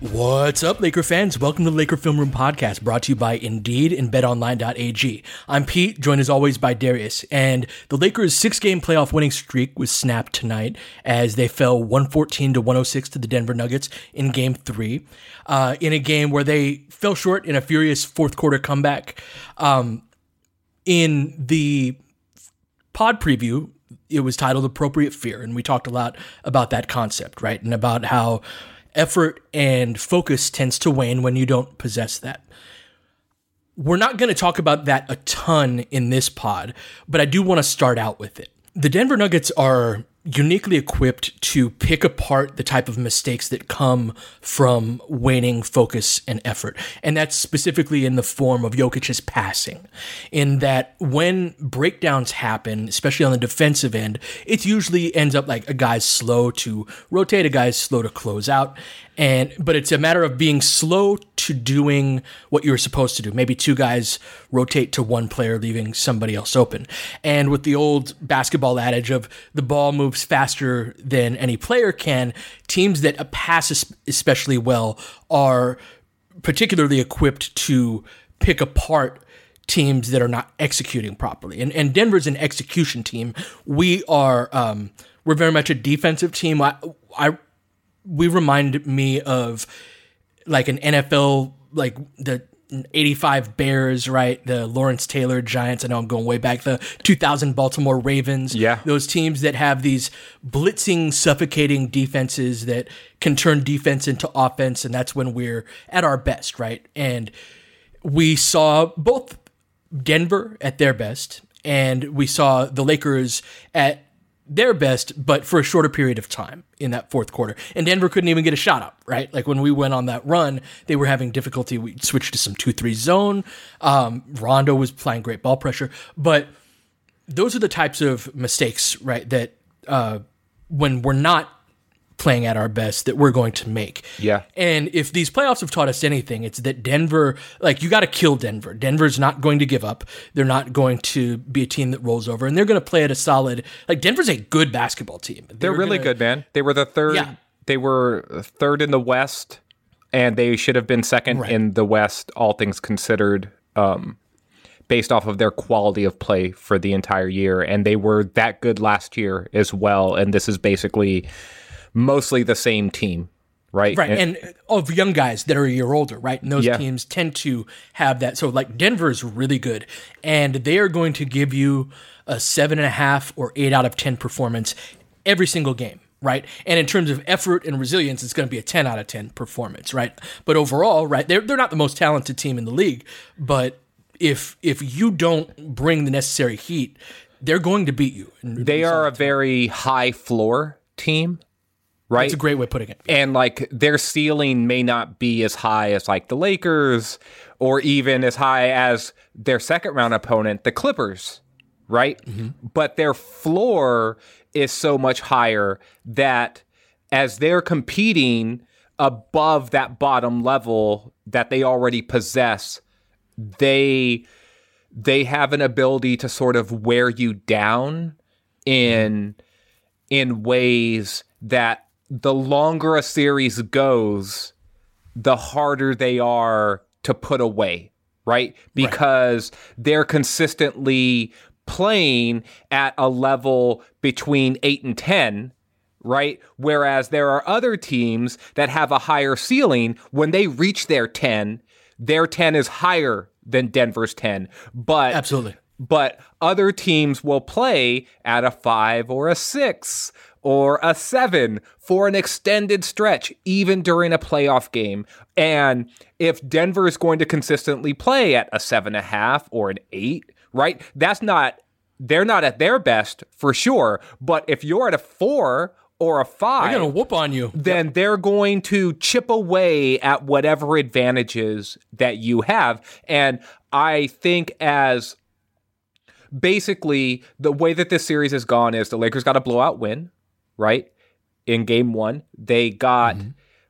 What's up, Laker fans? Welcome to the Laker Film Room Podcast, brought to you by Indeed and BetOnline.ag. I'm Pete, joined as always by Darius, and the Lakers' six-game playoff winning streak was snapped tonight as they fell 114 to 106 to the Denver Nuggets in Game Three, uh, in a game where they fell short in a furious fourth quarter comeback. Um, in the pod preview, it was titled "Appropriate Fear," and we talked a lot about that concept, right, and about how effort and focus tends to wane when you don't possess that. We're not going to talk about that a ton in this pod, but I do want to start out with it. The Denver Nuggets are uniquely equipped to pick apart the type of mistakes that come from waning focus and effort. And that's specifically in the form of Jokic's passing. In that when breakdowns happen, especially on the defensive end, it usually ends up like a guy's slow to rotate, a guy's slow to close out and but it's a matter of being slow to doing what you're supposed to do. Maybe two guys rotate to one player leaving somebody else open. And with the old basketball adage of the ball moves faster than any player can teams that pass especially well are particularly equipped to pick apart teams that are not executing properly. And, and denver's an execution team. We are um, we're very much a defensive team. I, I we remind me of like an NFL like the 85 Bears, right? The Lawrence Taylor Giants. I know I'm going way back. The 2000 Baltimore Ravens. Yeah. Those teams that have these blitzing, suffocating defenses that can turn defense into offense. And that's when we're at our best, right? And we saw both Denver at their best and we saw the Lakers at their best, but for a shorter period of time in that fourth quarter. And Denver couldn't even get a shot up, right? Like when we went on that run, they were having difficulty. We switched to some 2 3 zone. Um, Rondo was playing great ball pressure. But those are the types of mistakes, right? That uh, when we're not playing at our best that we're going to make. Yeah. And if these playoffs have taught us anything, it's that Denver, like, you got to kill Denver. Denver's not going to give up. They're not going to be a team that rolls over, and they're going to play at a solid, like, Denver's a good basketball team. They're, They're really gonna- good, man. They were the third. Yeah. They were third in the West, and they should have been second Right. in the West, all things considered, um, based off of their quality of play for the entire year. And they were that good last year as well. And this is basically mostly the same team, right? Right, and of young guys that are a year older, right? And those Yeah. teams tend to have that. So, like Denver is really good, and they are going to give you a seven and a half or eight out of ten performance every single game, right? And in terms of effort and resilience, it's going to be a ten out of ten performance, right? But overall, right, they're they're not the most talented team in the league, but if if you don't bring the necessary heat, they're going to beat you. They are a very high floor team, right? That's a great way of putting it. and like their ceiling may not be as high as like the Lakers or even as high as their second round opponent, the Clippers, right? Mm-hmm. But their floor is so much higher that as they're competing above that bottom level that they already possess, they they have an ability to sort of wear you down in mm-hmm. in ways that the longer a series goes, the harder they are to put away, right? Because they're consistently playing at a level between 8 and 10, right? Whereas there are other teams that have a higher ceiling when they reach their 10, their 10 is higher than Denver's 10. But Absolutely. but other teams will play at a five or a six or a seven for an extended stretch, even during a playoff game. And if Denver is going to consistently play at a seven and a half or an eight, right? That's not, they're not at their best for sure. But if you're at a four or a five, They're going to whoop on you. then they're going to chip away at whatever advantages that you have. And I think as basically the way that this series has gone is the Lakers got a blowout win, right? In game one, they got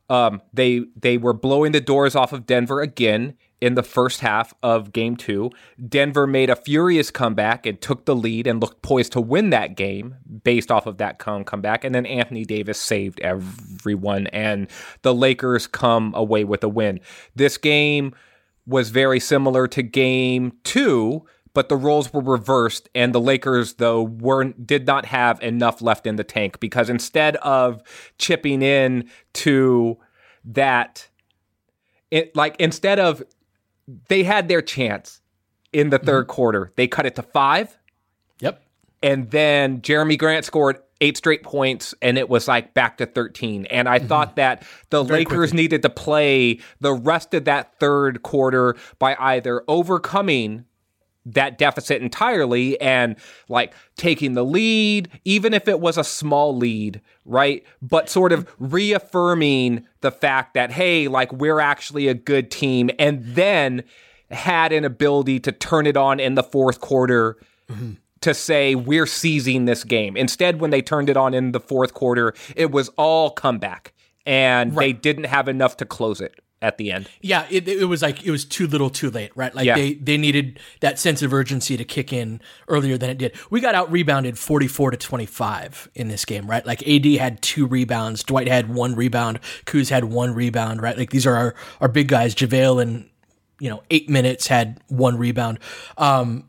um they they were blowing the doors off of Denver again in the first half of game two. Denver made a furious comeback and took the lead and looked poised to win that game based off of that come comeback. And then Anthony Davis saved everyone, and the Lakers come away with a win. This game was very similar to game two, but the roles were reversed, and the Lakers though weren't did not have enough left in the tank because instead of chipping in to that, it like instead of they had their chance in the 3rd mm-hmm. quarter, they cut it to five, Yep. and then Jerami Grant scored eight straight points and it was like back to 13 and i mm-hmm. thought that the lakers needed to play the rest of that third quarter by either overcoming that deficit entirely and like taking the lead even if it was a small lead right? But sort of reaffirming the fact that hey like we're actually a good team and then had an ability to turn it on in the fourth quarter to say we're seizing this game. Instead, when they turned it on in the fourth quarter, it was all comeback, and they didn't have enough to close it at the end. Yeah, it, it was like it was too little, too late, right? Like Yeah. they they needed that sense of urgency to kick in earlier than it did. We got out rebounded forty four to twenty five in this game, right? Like AD had two rebounds, Dwight had one rebound, Kuz had one rebound, right? Like these are our our big guys. Javale in you know eight minutes had one rebound. Um,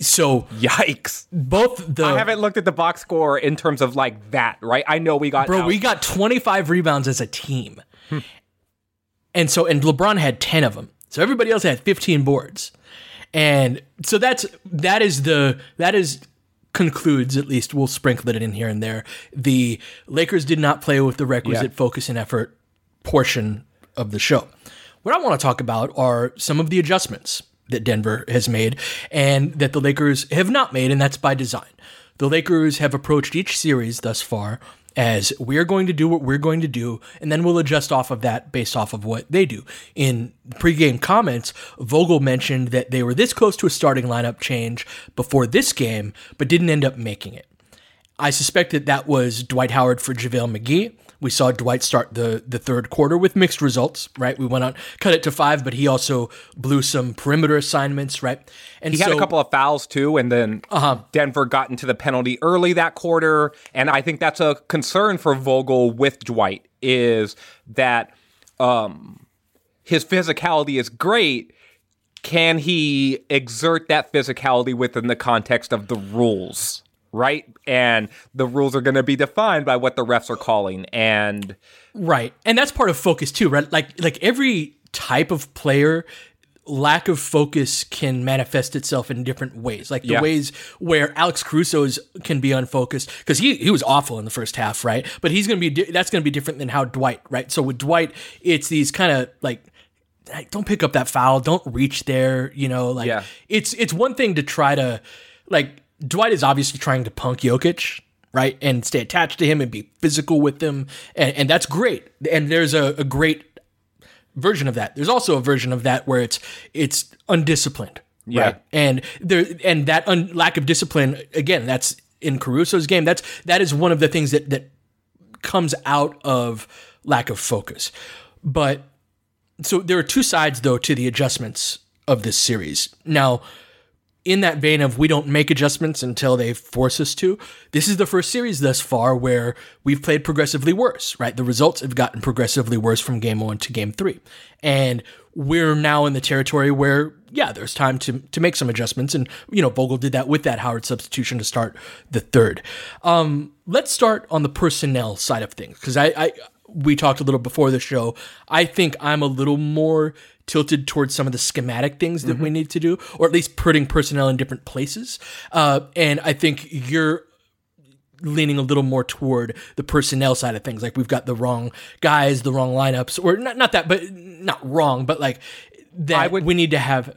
so Yikes! both the I haven't looked at the box score in terms of like that, right? I know we got Bro, out. we got 25 rebounds as a team. And so and LeBron had 10 of them. So everybody else had 15 boards. And so that's that is the that is concludes at least we'll sprinkle it in here and there. The Lakers did not play with the requisite Yeah. focus and effort portion of the show. What I want to talk about are some of the adjustments that Denver has made and that the Lakers have not made, and that's by design. The Lakers have approached each series thus far as we're going to do what we're going to do, and then we'll adjust off of that based off of what they do. In pregame comments, Vogel mentioned that they were this close to a starting lineup change before this game, but didn't end up making it. I suspect that that was Dwight Howard for JaVale McGee. We saw Dwight start the the third quarter with mixed results, right? We went on cut it to five, but he also blew some perimeter assignments, right? And he so, had a couple of fouls too, and then uh-huh. Denver got into the penalty early that quarter, and I think that's a concern for Vogel with Dwight is that um, his physicality is great. Can he exert that physicality within the context of the rules? Right? And the rules are going to be defined by what the refs are calling. And right, and that's part of focus too, right? Like like every type of player. Lack of focus can manifest itself in different ways, like the yeah. ways where Alex Caruso's can be unfocused because he he was awful in the first half, right? But he's gonna be that's gonna be different than how Dwight, right? So with Dwight, it's these kind of like don't pick up that foul, don't reach there, you know, like yeah. it's it's one thing to try to like Dwight is obviously trying to punk Jokic, right, and stay attached to him and be physical with him, and, and that's great. And there's a, a great version of that. There's also a version of that where it's it's undisciplined, yeah. right? And there and that un, lack of discipline again. That's in Caruso's game. That's that is one of the things that that comes out of lack of focus. But so there are two sides though to the adjustments of this series. Now, in that vein of we don't make adjustments until they force us to, this is the first series thus far where we've played progressively worse, right? The results have gotten progressively worse from game one to game three. And we're now in the territory where, yeah, there's time to, to make some adjustments. And, you know, Vogel did that with that Howard substitution to start the third. Um, let's start on the personnel side of things, because I, I, we talked a little before the show. I think I'm a little more tilted towards some of the schematic things that mm-hmm. we need to do, or at least putting personnel in different places. Uh, and I think you're leaning a little more toward the personnel side of things. Like we've got the wrong guys, the wrong lineups, or not not that, but not wrong, but like that would, we need to have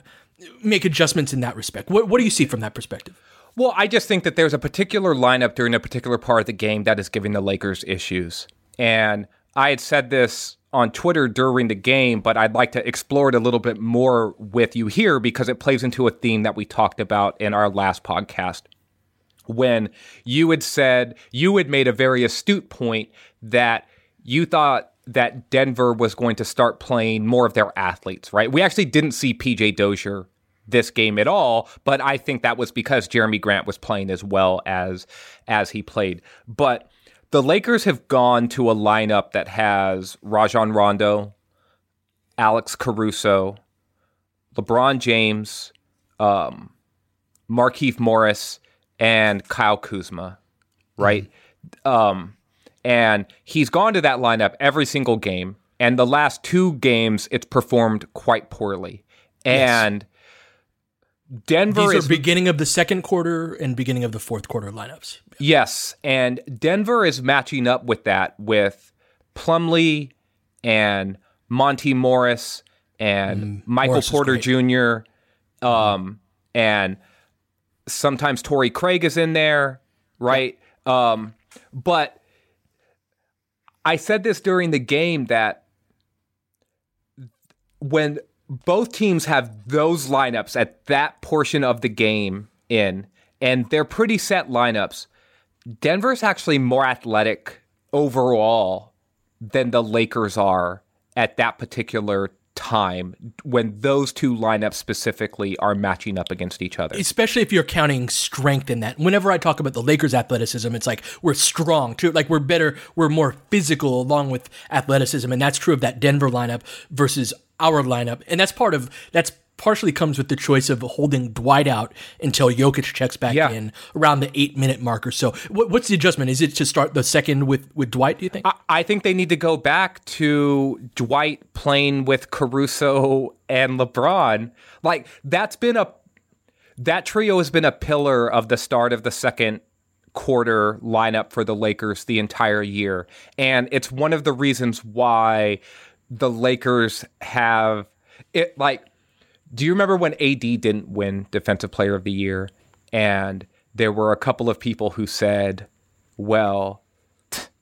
make adjustments in that respect. What what do you see from that perspective? Well, I just think that there's a particular lineup during a particular part of the game that is giving the Lakers issues. And I had said this on Twitter during the game, but I'd like to explore it a little bit more with you here because it plays into a theme that we talked about in our last podcast. When you had said, you had made a very astute point that you thought that Denver was going to start playing more of their athletes, right? We actually didn't see PJ Dozier this game at all, but I think that was because Jerami Grant was playing as well as as he played. But the Lakers have gone to a lineup that has Rajon Rondo, Alex Caruso, LeBron James, um, Markieff Morris, and Kyle Kuzma, right? Mm-hmm. Um, and he's gone to that lineup every single game. And the last two games, it's performed quite poorly. And Denver These is are beginning of the second quarter and beginning of the fourth quarter lineups. Yes, and Denver is matching up with that with Plumlee and Monte Morris and mm, Michael Morris Porter Jr. Um, and sometimes Torrey Craig is in there, right? Yeah. Um, but I said this during the game that when both teams have those lineups at that portion of the game in, and they're pretty set lineups. Denver's actually more athletic overall than the Lakers are at that particular time when those two lineups specifically are matching up against each other. Especially if you're counting strength in that. Whenever I talk about the Lakers athleticism, it's like we're strong too. Like we're better, we're more physical along with athleticism. And that's true of that Denver lineup versus our lineup. And that's part of that's partially comes with the choice of holding Dwight out until Jokic checks back yeah. in around the eight minute mark or so. What, what's the adjustment? Is it to start the second with, with Dwight, do you think? I, I, think they need to go back to Dwight playing with Caruso and LeBron. Like, that's been a, that trio has been a pillar of the start of the second quarter lineup for the Lakers the entire year. And it's one of the reasons why the Lakers have it like do you remember when AD didn't win defensive player of the year and there were a couple of people who said, "Well,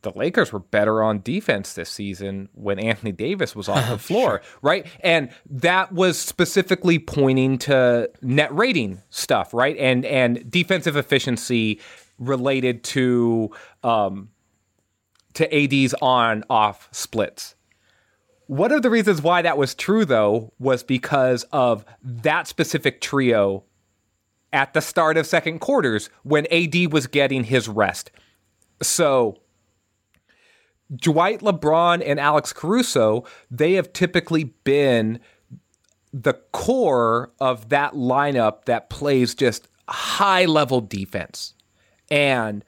the Lakers were better on defense this season when Anthony Davis was off the floor, right? And that was specifically pointing to net rating stuff, right? And and defensive efficiency related to um, to AD's on off splits. One of the reasons why that was true, though, was because of that specific trio at the start of second quarters when AD was getting his rest. So, Dwight LeBron and Alex Caruso, they have typically been the core of that lineup that plays just high level defense. And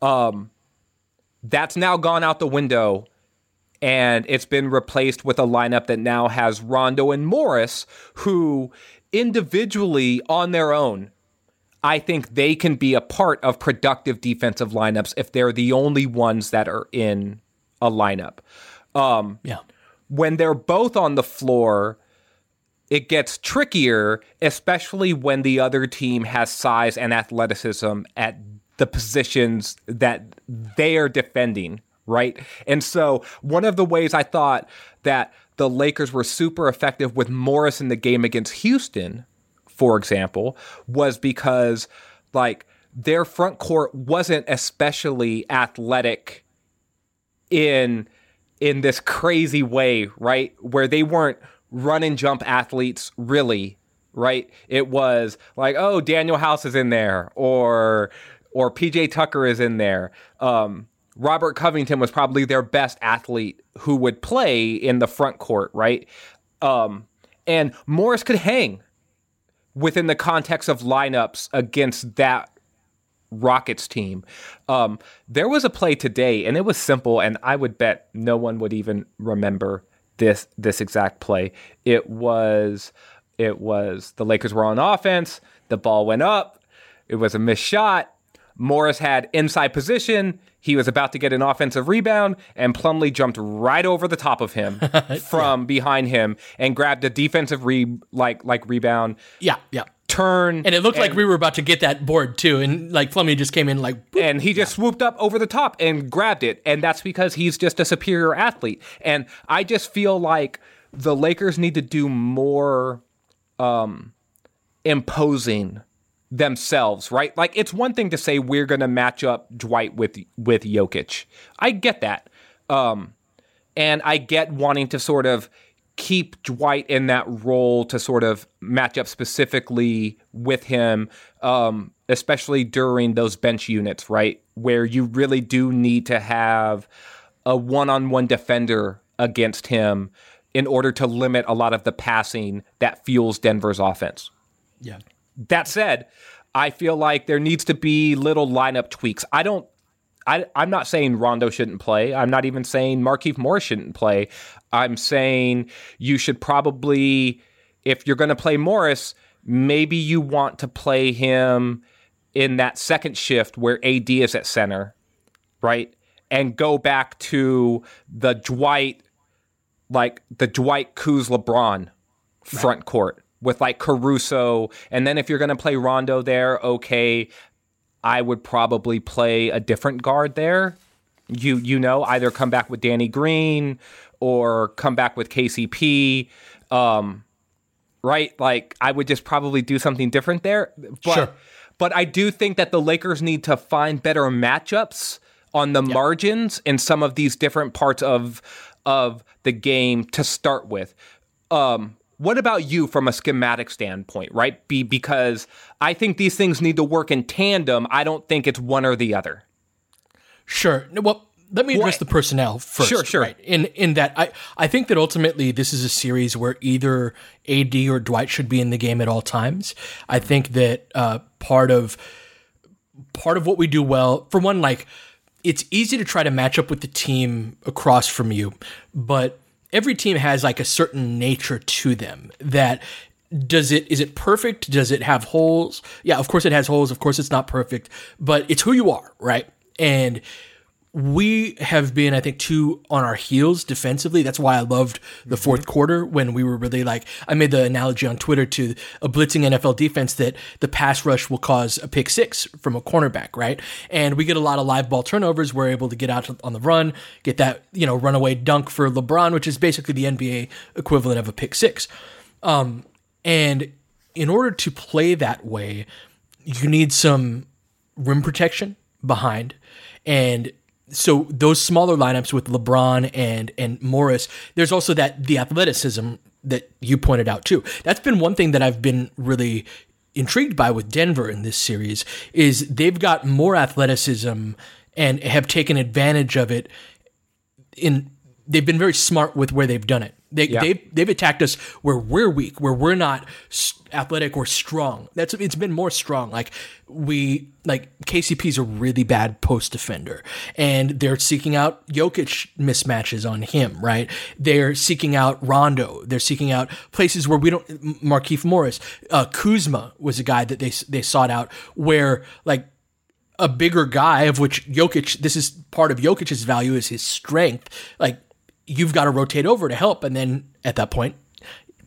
um, that's now gone out the window and it's been replaced with a lineup that now has Rondo and Morris, who individually on their own, I think they can be a part of productive defensive lineups if they're the only ones that are in a lineup. Um, yeah. When they're both on the floor, it gets trickier, especially when the other team has size and athleticism at the positions that they are defending, right? And so, one of the ways I thought that the Lakers were super effective with Morris in the game against Houston, for example, was because like their front court wasn't especially athletic in in this crazy way, right? Where they weren't run and jump athletes really, right? It was like, oh, Danuel House is in there, or or PJ Tucker is in there. Um, Robert Covington was probably their best athlete who would play in the front court, right? Um, and Morris could hang within the context of lineups against that Rockets team. Um, there was a play today, and it was simple, and I would bet no one would even remember this this exact play. It was it was the Lakers were on offense. The ball went up. It was a missed shot. Morris had inside position. He was about to get an offensive rebound, and Plumlee jumped right over the top of him from yeah. behind him and grabbed a defensive re like like rebound. Yeah, yeah. Turn and it looked and, like we were about to get that board too, and like Plumlee just came in like, boop. and he just yeah. swooped up over the top and grabbed it, and that's because he's just a superior athlete. And I just feel like the Lakers need to do more um, imposing themselves, right? Like it's one thing to say we're going to match up Dwight with with Jokic. I get that. Um and I get wanting to sort of keep Dwight in that role to sort of match up specifically with him um especially during those bench units, right? Where you really do need to have a one-on-one defender against him in order to limit a lot of the passing that fuels Denver's offense. Yeah. That said, I feel like there needs to be little lineup tweaks. I don't I, am not saying Rondo shouldn't play. I'm not even saying Markieff Morris shouldn't play. I'm saying you should probably, if you're going to play Morris, maybe you want to play him in that second shift where AD is at center, right? And go back to the Dwight, like the Dwight Kuz LeBron front court with like Caruso. And then if you're going to play Rondo there, okay, I would probably play a different guard there. You you know, either come back with Danny Green or come back with KCP. Um, right? Like I would just probably do something different there. But sure. but I do think that the Lakers need to find better matchups on the yep. margins in some of these different parts of of the game to start with. Um, what about you from a schematic standpoint, right? Be because I think these things need to work in tandem. I don't think it's one or the other. Sure. Well, let me address what? the personnel first. Sure, sure. Right? In in that I I think that ultimately this is a series where either AD or Dwight should be in the game at all times. I think that uh, part of part of what we do well, for one, like it's easy to try to match up with the team across from you, but every team has like a certain nature to them that does it is it perfect? Does it have holes? Yeah of course it has holes. Of course it's not perfect but it's who you are right? And we have been, I think, too on our heels defensively. That's why I loved the mm-hmm. fourth quarter when we were really like, I made the analogy on Twitter to a blitzing NFL defense that the pass rush will cause a pick six from a cornerback, right? And we get a lot of live ball turnovers. We're able to get out on the run, get that, you know, runaway dunk for LeBron, which is basically the NBA equivalent of a pick six. Um, and in order to play that way, you need some rim protection behind, and so those smaller lineups with LeBron and and Morris, there's also that the athleticism that you pointed out too. That's been one thing that I've been really intrigued by with Denver in this series is they've got more athleticism and have taken advantage of it in they've been very smart with where they've done it. They, Yeah. they've they've attacked us where we're weak, where we're not athletic or strong. That's it's been more strong. Like we like KCP's a really bad post defender, and they're seeking out Jokic mismatches on him. Right? They're seeking out Rondo. They're seeking out places where we don't. Markieff Morris, uh, Kuzma was a guy that they they sought out where like a bigger guy, of which Jokic, this is part of Jokic's value is his strength. Like you've got to rotate over to help, and then at that point,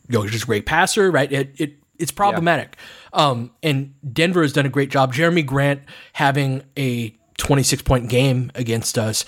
Jokic is a great passer, right? It it it's problematic. Um, and Denver has done a great job. Jerami Grant having a 26 point game against us.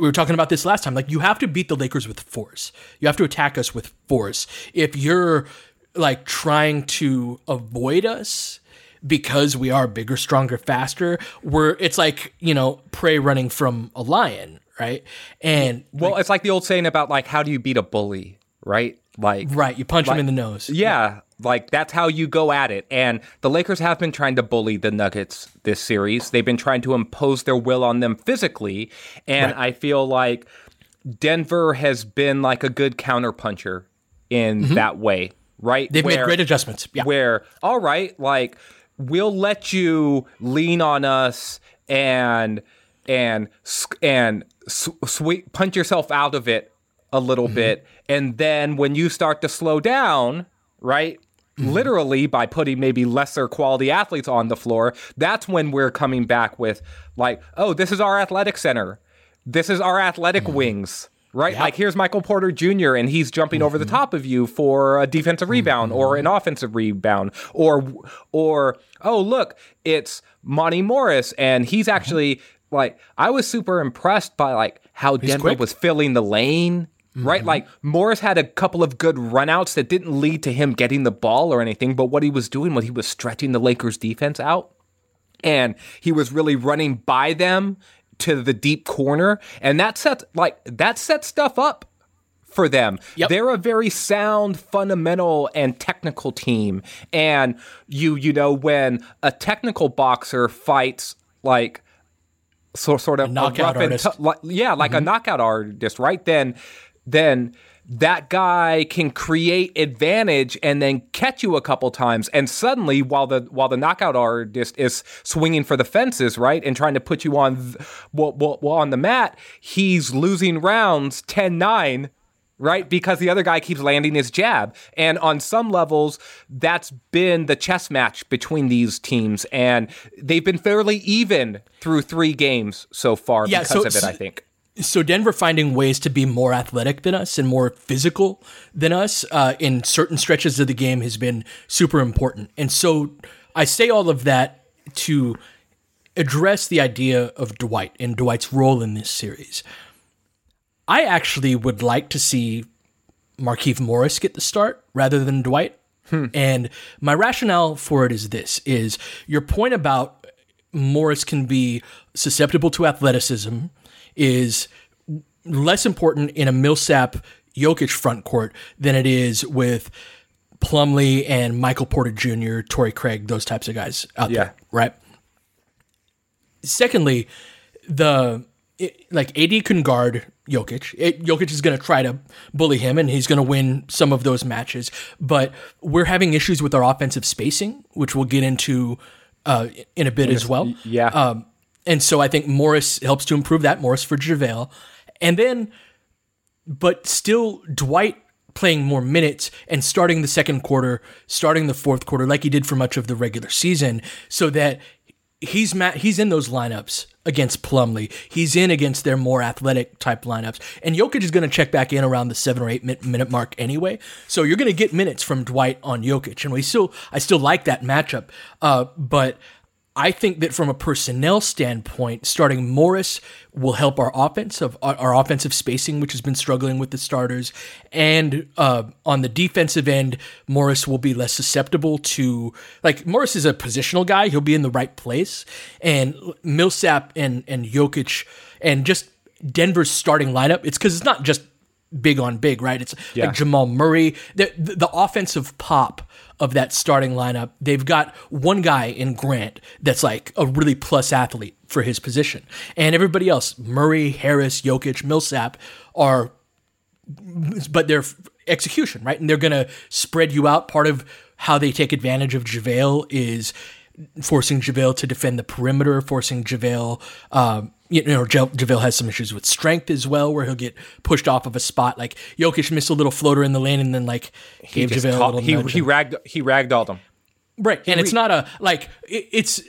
We were talking about this last time. Like you have to beat the Lakers with force. You have to attack us with force. If you're like trying to avoid us because we are bigger, stronger, faster, we're it's like, you know, prey running from a lion, right? And Well, it's like the old saying about like how do you beat a bully, right? Like right, you punch him in the nose. Yeah, like that's how you go at it. And the Lakers have been trying to bully the Nuggets this series. They've been trying to impose their will on them physically, and Right. I feel like Denver has been like a good counterpuncher in Mhm. that way, right? They've made great adjustments. Yeah. Where all right, like we'll let you lean on us and and and s- sweet punch yourself out of it a little Mm-hmm. bit, and then when you start to slow down, right? Mm-hmm. Literally by putting maybe lesser quality athletes on the floor, that's when we're coming back with like, oh, this is our athletic center. This is our athletic Mm-hmm. wings, right? Like here's Michael Porter Jr. and he's jumping over the top of you for a defensive rebound or an offensive rebound, or or oh look, it's Monte Morris and he's actually like I was super impressed by like how Denver quick. was filling the lane. Right, mm-hmm. like Morris had a couple of good runouts that didn't lead to him getting the ball or anything, but what he was doing was he was stretching the Lakers defense out and he was really running by them to the deep corner and that sets like that sets stuff up for them. They're a very sound, fundamental, and technical team. And you, you know, when a technical boxer fights like so sort of a knockout and artist. tou- like- yeah, like a mm-hmm. knockout artist, right? Then, then that guy can create advantage and then catch you a couple times, and suddenly, while the while the knockout artist is swinging for the fences, right, and trying to put you on, th- well, well, well on the mat, he's losing rounds 10-9 right? Because the other guy keeps landing his jab. And on some levels, that's been the chess match between these teams. And they've been fairly even through three games so far Yeah, because so- of it, I think. So Denver finding ways to be more athletic than us and more physical than us uh, in certain stretches of the game has been super important. And so I say all of that to address the idea of Dwight and Dwight's role in this series. I actually would like to see Markieff Morris get the start rather than Dwight. Hmm. And my rationale for it is this is your point about Morris can be susceptible to athleticism is less important in a Millsap Jokic front court than it is with Plumlee and Michael Porter Jr., Torrey Craig, those types of guys out Yeah. there, right? Secondly, the it, like AD can guard Jokic. It, Jokic is going to try to bully him, and he's going to win some of those matches. But we're having issues with our offensive spacing, which we'll get into uh, in a bit as well. Yeah. Um, and so I think Morris helps to improve that. Morris for JaVale, and then, but still Dwight playing more minutes and starting the second quarter, starting the fourth quarter, like he did for much of the regular season, so that he's ma- he's in those lineups against Plumlee. He's in against their more athletic type lineups. And Jokic is going to check back in around the seven or eight min- minute mark anyway. So you're going to get minutes from Dwight on Jokic, and we still I still like that matchup. Uh, but I think that from a personnel standpoint, starting Morris will help our offense of our, our offensive spacing, which has been struggling with the starters, and uh, on the defensive end, Morris will be less susceptible to like Morris is a positional guy; he'll be in the right place, and Millsap and and Jokic and just Denver's starting lineup. It's because it's not just big on big, right? It's Yeah. like Jamal Murray, the, the the offensive pop of that starting lineup. They've got one guy in Grant that's like a really plus athlete for his position, and everybody else, Murray, Harris, Jokic, Millsap, are, but they're execution, right? And they're gonna spread you out. Part of how they take advantage of JaVale is forcing JaVale to defend the perimeter, forcing JaVale, um, you know, Ja- JaVale has some issues with strength as well, where he'll get pushed off of a spot. Like Jokic missed a little floater in the lane and then like gave just JaVale a little he he ragged he ragdolled him. Right. And it's not a like it, it's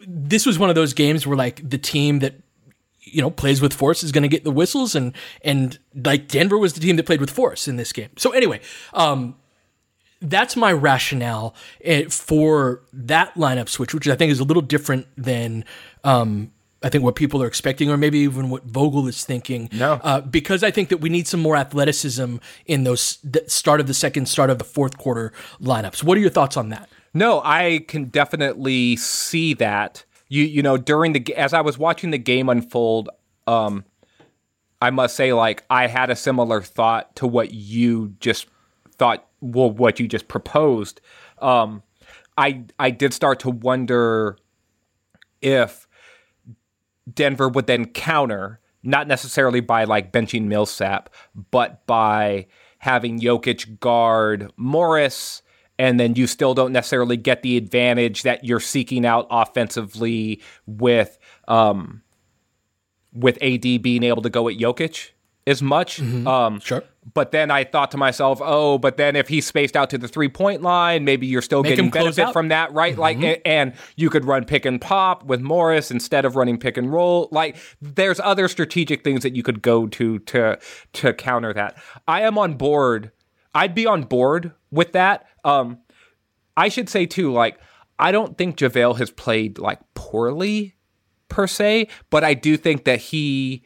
this was one of those games where like the team that you know plays with force is going to get the whistles and and like Denver was the team that played with force in this game. So anyway, um that's my rationale eh, for that lineup switch, which I think is a little different than um I think what people are expecting, or maybe even what Vogel is thinking. No. uh, because I think that we need some more athleticism in those the start of the second, start of the fourth quarter lineups. What are your thoughts on that? No, I can definitely see that. You you know during the as I was watching the game unfold, um, I must say like I had a similar thought to what you just thought. Well, what you just proposed. Um, I I did start to wonder if Denver would then counter, not necessarily by like benching Millsap, but by having Jokic guard Morris, and then you still don't necessarily get the advantage that you're seeking out offensively with um, with AD being able to go at Jokic as much. Um, Sure. but then I thought to myself, oh, but then if he's spaced out to the three point line, maybe you're still Make getting benefit from that, right? Like, and you could run pick and pop with Morris instead of running pick and roll. Like, there's other strategic things that you could go to to to counter that. I am on board. I'd be on board with that. Um, I should say too, like, I don't think JaVale has played like poorly per se, but I do think that he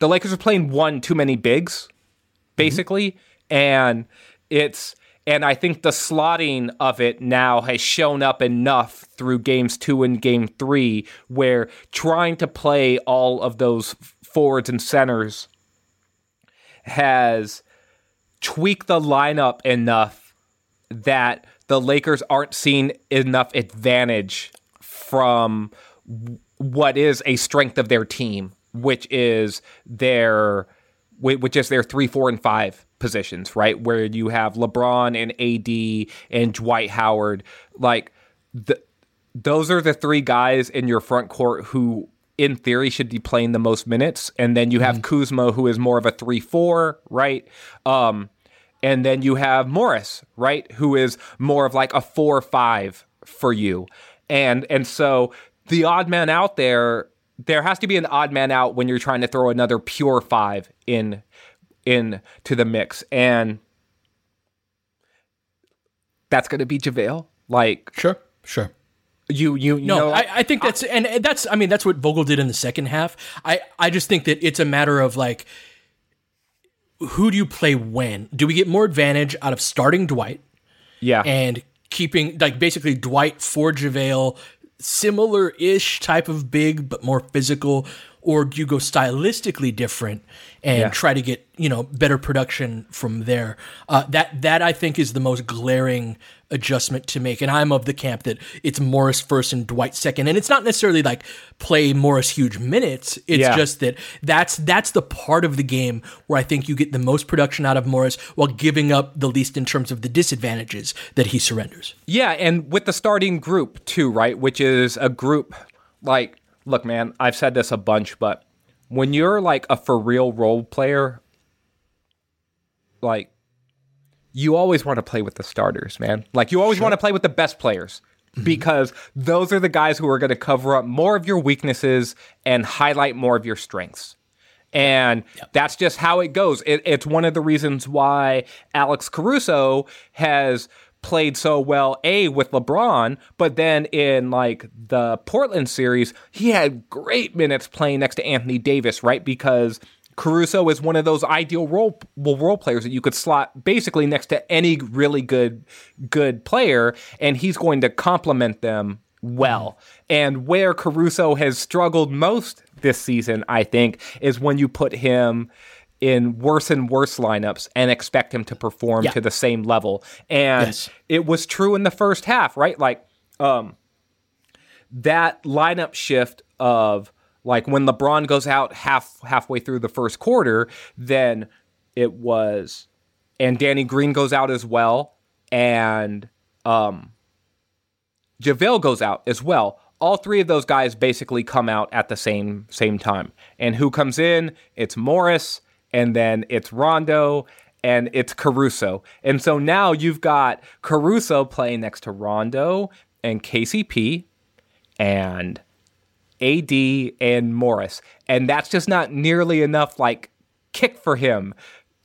the Lakers are playing one too many bigs, basically, and it's and I think the slotting of it now has shown up enough through games two and game three, where trying to play all of those forwards and centers has tweaked the lineup enough that the Lakers aren't seeing enough advantage from what is a strength of their team, which is their which is their three, four, and five positions, right? Where you have LeBron and AD and Dwight Howard, like the those are the three guys in your front court who in theory should be playing the most minutes. And then you have Kuzma who is more of a 3-4 right? Um and then you have Morris right? Who is more of like a 4-5 for you. And and so the odd man out there there has to be an odd man out when you're trying to throw another pure 5 in in to the mix and that's going to be JaVale like Sure, sure. you you, you No, know I, I think that's and and that's I mean that's what Vogel did in the second half. I I just think that it's a matter of like who do you play when? Do we get more advantage out of starting Dwight yeah and keeping like basically Dwight for JaVale, similar ish type of big but more physical, or do you go stylistically different and Yeah. try to get you know better production from there? Uh, that that I think is the most glaring adjustment to make, and I'm of the camp that it's Morris first and Dwight second, and it's not necessarily like play Morris huge minutes. It's Yeah. just that that's that's the part of the game where I think you get the most production out of Morris while giving up the least in terms of the disadvantages that he surrenders. Yeah, and with the starting group too, right? Which is a group like, look, man, I've said this a bunch, but when you're like a for real role player, like you always want to play with the starters, man. Like you always want to play with the best players mm-hmm. because those are the guys who are going to cover up more of your weaknesses and highlight more of your strengths. And that's just how it goes. It, it's one of the reasons why Alex Caruso has played so well a with LeBron, but then in like the Portland series, he had great minutes playing next to Anthony Davis, right? Because Caruso is one of those ideal role role players that you could slot basically next to any really good good player, and he's going to complement them well. And where Caruso has struggled most this season, I think, is when you put him in worse and worse lineups and expect him to perform Yeah. to the same level. And Yes. it was true in the first half, right? Like um that lineup shift of like when LeBron goes out half halfway through the first quarter, then it was and Danny Green goes out as well and um JaVale goes out as well. All three of those guys basically come out at the same same time. And who comes in? It's Morris, and then it's Rondo, and it's Caruso. And so now you've got Caruso playing next to Rondo and KCP and AD and Morris. And that's just not nearly enough like kick for him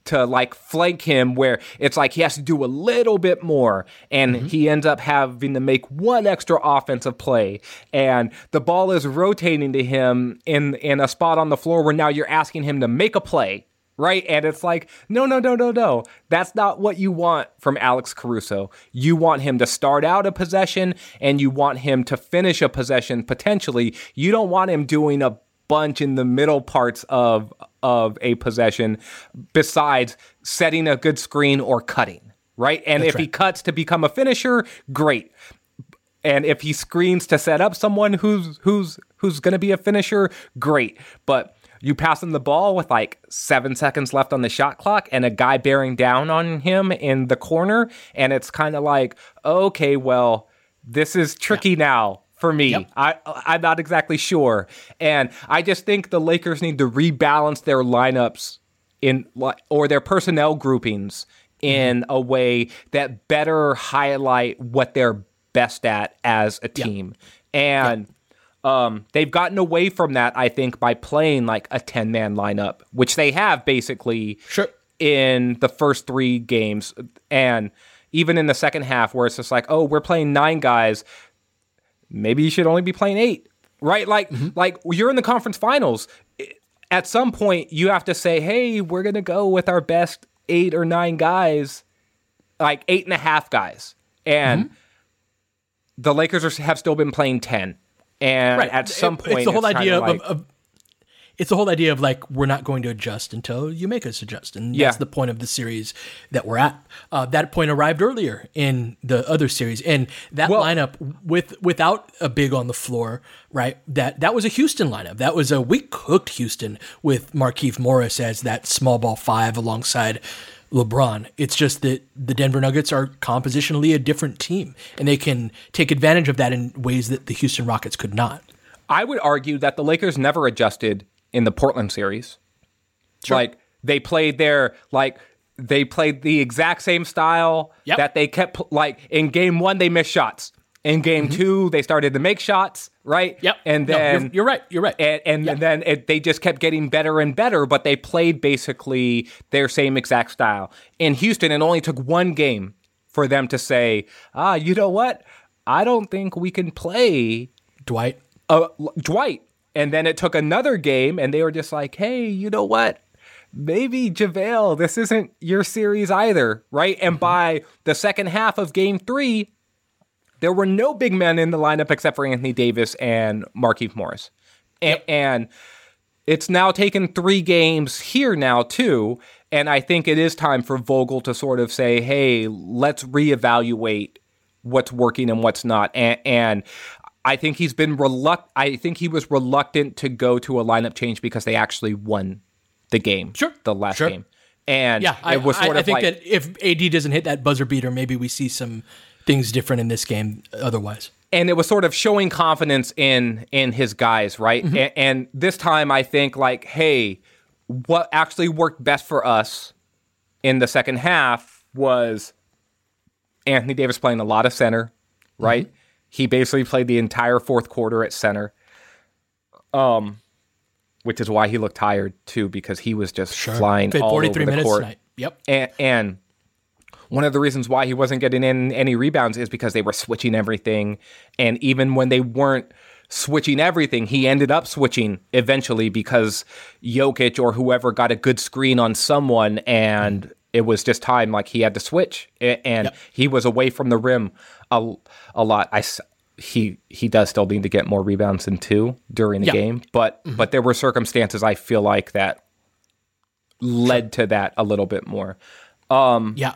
to like flank him where it's like he has to do a little bit more and mm-hmm. he ends up having to make one extra offensive play and the ball is rotating to him in in a spot on the floor where now you're asking him to make a play right and it's like no no no no no that's not what you want from Alex Caruso you want him to start out a possession and you want him to finish a possession potentially you don't want him doing a bunch in the middle parts of of a possession besides setting a good screen or cutting, right? And if he cuts to become a finisher, great. And if he screens to set up someone who's who's who's going to be a finisher, great. But you pass him the ball with like 7 seconds left on the shot clock and a guy bearing down on him in the corner and it's kind of like, "Okay, well, this is tricky now for me. I I'm not exactly sure, and I just think the Lakers need to rebalance their lineups in or their personnel groupings in mm-hmm. a way that better highlight what they're best at as a team, and. Um, they've gotten away from that, I think, by playing like a 10 man lineup, which they have basically Sure. in the first three games. And even in the second half, where it's just like, oh, we're playing nine guys, maybe you should only be playing eight, right? Like, like you're in the conference finals. At some point, you have to say, hey, we're going to go with our best eight or nine guys, like eight and a half guys. And the Lakers are, have still been playing 10. And Right. at some It- point, it's the whole kinda idea like- of, of it's the whole idea of like we're not going to adjust until you make us adjust, and Yeah. that's the point of the series that we're at. Uh, that point arrived earlier in the other series, and that Well- lineup with without a big on the floor, right? That that was a Houston lineup. That was a we cooked Houston with Markieff Morris as that small ball five alongside. LeBron. It's just that the Denver Nuggets are compositionally a different team, and they can take advantage of that in ways that the Houston Rockets could not. I would argue that the Lakers never adjusted in the Portland series. Like they played their like they played the exact same style Yep. that they kept like in game 1 they missed shots. In game 2 they started to make shots, right? Mm-hmm. Yep. And No, you're- then you're right, you're right. And, and, Yeah. then it, they just kept getting better and better, but they played basically their same exact style. In Houston, it only took one game for them to say, ah, you know what? I don't think we can play Dwight. uh, Dwight. And then it took another game, and they were just like, hey, you know what? Maybe JaVale, this isn't your series either, right? And by the second half of game three, there were no big men in the lineup except for Anthony Davis and Markieff Morris. And, and it's now taken three games here now, too. And I think it is time for Vogel to sort of say, hey, let's reevaluate what's working and what's not. And, and I think he's been reluctant. I think he was reluctant to go to a lineup change because they actually won the game. Sure. The last Sure. game. And Yeah, I, was I- I think like, that if AD doesn't hit that buzzer beater, maybe we see some things different in this game. Otherwise, and it was sort of showing confidence in in his guys, right? Mm-hmm. And, and this time, I think like, hey, what actually worked best for us in the second half was Anthony Davis playing a lot of center, right? Mm-hmm. He basically played the entire fourth quarter at center. Um, which is why he looked tired too, because he was just flying Played all 43 over the minutes court. tonight. Yep. And, and one of the reasons why he wasn't getting in any rebounds is because they were switching everything. And even when they weren't switching everything, he ended up switching eventually because Jokic or whoever got a good screen on someone and it was just time like he had to switch and yep. he was away from the rim a, a lot. I he he does still need to get more rebounds than two during the game, but mm-hmm. but there were circumstances I feel like that led to that a little bit more. Um, yeah.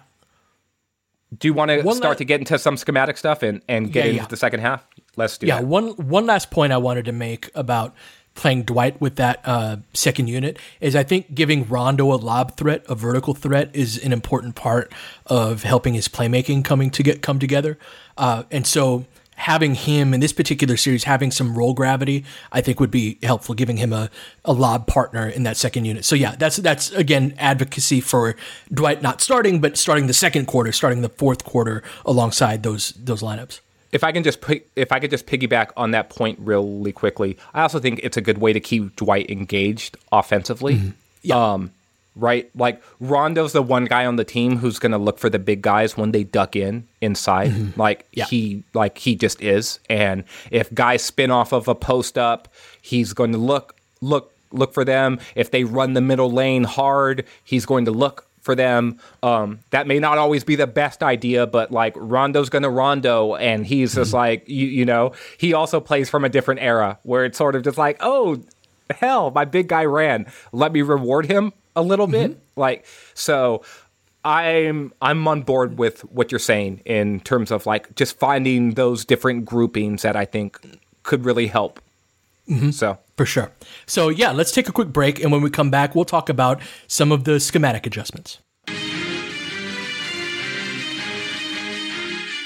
Do you want to start la- to get into some schematic stuff and, and get yeah, into yeah. the second half? Let's do it. yeah, that. one one last point I wanted to make about playing Dwight with that uh, second unit is I think giving Rondo a lob threat, a vertical threat, is an important part of helping his playmaking coming to get come together. Uh, and so having him in this particular series having some roll gravity, I think would be helpful, giving him a, a lob partner in that second unit. So yeah, that's that's again advocacy for Dwight not starting, but starting the second quarter, starting the fourth quarter alongside those those lineups. If I can just if I could just piggyback on that point really quickly, I also think it's a good way to keep Dwight engaged offensively. Mm-hmm. Yeah. Um, right? Like Rondo's the one guy on the team who's going to look for the big guys when they duck in inside. Mm-hmm. Like yeah. he like he just is. And if guys spin off of a post up, he's going to look look look for them. If they run the middle lane hard, he's going to look for them. Um, that may not always be the best idea, but like Rondo's gonna Rondo, and he's just mm-hmm. like you, you know. He also plays from a different era where it's sort of just like, oh, hell, my big guy ran. Let me reward him a little bit. Mm-hmm. Like so I'm I'm on board with what you're saying in terms of like just finding those different groupings that I think could really help. Mm-hmm. So for sure. So yeah, let's take a quick break, and when we come back, we'll talk about some of the schematic adjustments.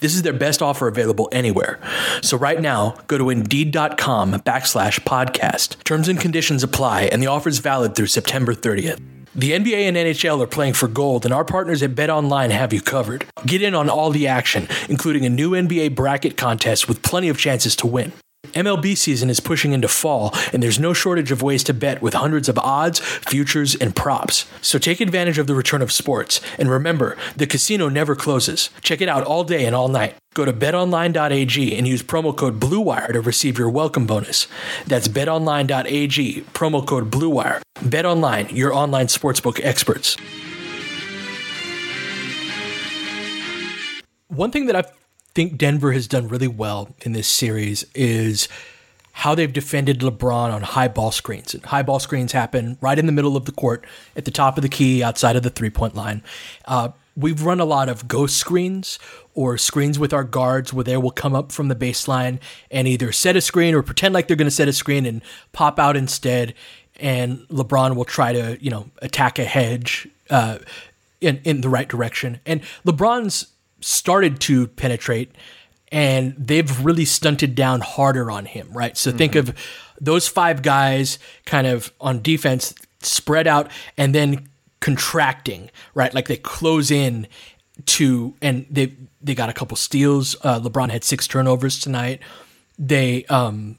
This is their best offer available anywhere. So right now, go to Indeed.com backslash podcast. Terms and conditions apply, and the offer is valid through September 30th. The NBA and NHL are playing for gold, and our partners at BetOnline have you covered. Get in on all the action, including a new NBA bracket contest with plenty of chances to win. MLB season is pushing into fall, and there's no shortage of ways to bet with hundreds of odds, futures, and props. So take advantage of the return of sports. And remember, the casino never closes. Check it out all day and all night. Go to betonline.ag and use promo code BLUEWIRE to receive your welcome bonus. That's betonline.ag, promo code BLUEWIRE. BetOnline, your online sportsbook experts. One thing that I've think Denver has done really well in this series is how they've defended LeBron on high ball screens. And high ball screens happen right in the middle of the court, at the top of the key, outside of the three point line. Uh, we've run a lot of ghost screens or screens with our guards where they will come up from the baseline and either set a screen or pretend like they're going to set a screen and pop out instead. And LeBron will try to, you know, attack a hedge uh, in in the right direction. And LeBron's started to penetrate and they've really stunted down harder on him, right? So mm-hmm. think of those five guys kind of on defense spread out and then contracting, right? Like they close in to and they they got a couple steals. Uh, LeBron had six turnovers tonight. They um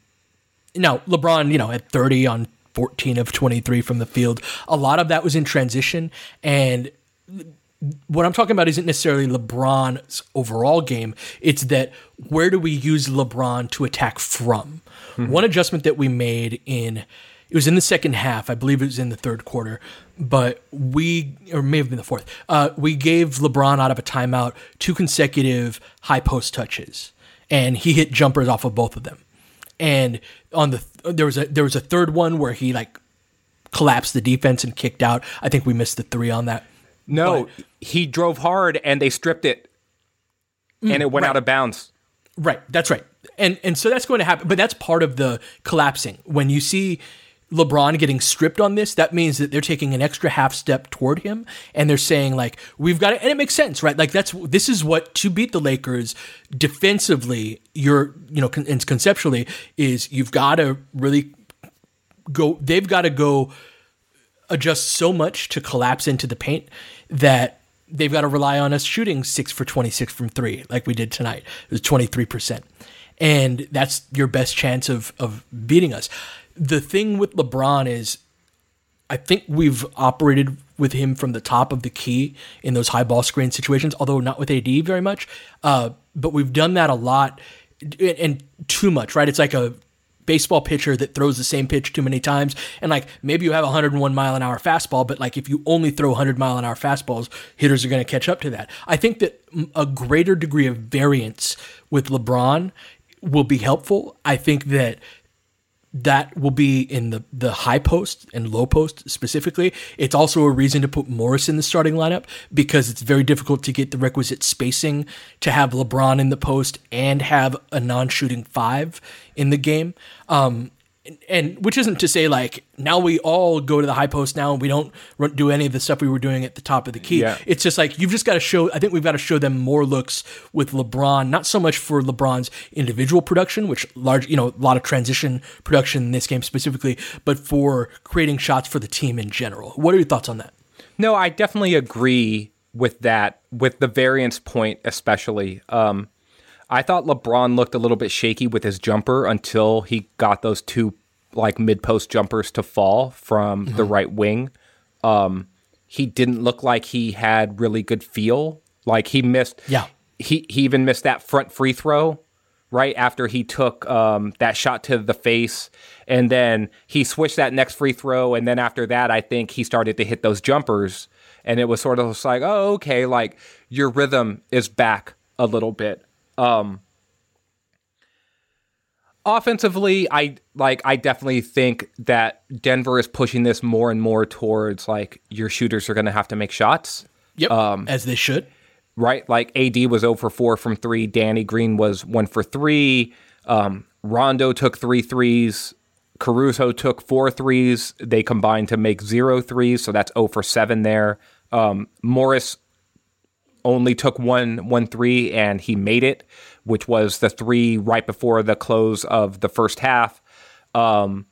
now LeBron, you know, had 30 on 14 of 23 from the field. A lot of that was in transition and what I'm talking about isn't necessarily LeBron's overall game. It's that where do we use LeBron to attack from? Mm-hmm. One adjustment that we made in it was in the second half, I believe it was in the third quarter, but we or may have been the fourth. Uh, we gave LeBron out of a timeout two consecutive high post touches, and he hit jumpers off of both of them. And on the there was a there was a third one where he like collapsed the defense and kicked out. I think we missed the three on that. No, But- he drove hard and they stripped it, mm, and it went right. out of bounds. Right, that's right. And and so that's going to happen, but that's part of the collapsing. When you see LeBron getting stripped on this, that means that they're taking an extra half step toward him and they're saying like we've got it and it makes sense, right? Like that's this is what to beat the Lakers defensively, you're, you know, con- and conceptually is you've got to really go they've got to go adjust so much to collapse into the paint that they've got to rely on us shooting six for 26 from three, like we did tonight. It was 23%. And that's your best chance of, of beating us. The thing with LeBron is, I think we've operated with him from the top of the key in those high ball screen situations, although not with AD very much. Uh, but we've done that a lot and, and too much, right? It's like a baseball pitcher that throws the same pitch too many times. And like maybe you have a 101 mile an hour fastball, but like if you only throw 100 mile an hour fastballs, hitters are going to catch up to that. I think that a greater degree of variance with LeBron will be helpful. I think that that will be in the the high post and low post specifically. It's also a reason to put Morris in the starting lineup because it's very difficult to get the requisite spacing to have LeBron in the post and have a non-shooting five in the game. Um, and, and which isn't to say like now we all go to the high post now and we don't run, do any of the stuff we were doing at the top of the key. Yeah. It's just like you've just got to show. I think we've got to show them more looks with LeBron, not so much for LeBron's individual production, which large, you know, a lot of transition production in this game specifically, but for creating shots for the team in general. What are your thoughts on that? No, I definitely agree with that, with the variance point especially. Um, I thought LeBron looked a little bit shaky with his jumper until he got those two like mid post jumpers to fall from the right wing. Um, he didn't look like he had really good feel. Like he missed. Yeah. He he even missed that front free throw right after he took um, that shot to the face, and then he switched that next free throw, and then after that, I think he started to hit those jumpers, and it was sort of like, oh, okay, like your rhythm is back a little bit. Um, offensively, I like I definitely think that Denver is pushing this more and more towards like your shooters are going to have to make shots. Yep, Um, as they should. Right, like AD was 0 for 4 from 3, Danny Green was 1 for 3, um, Rondo took three threes, Caruso took four threes. They combined to make zero threes, so that's 0 for 7 there. Um, Morris only took one one three and he made it, which was the three right before the close of the first half. Um,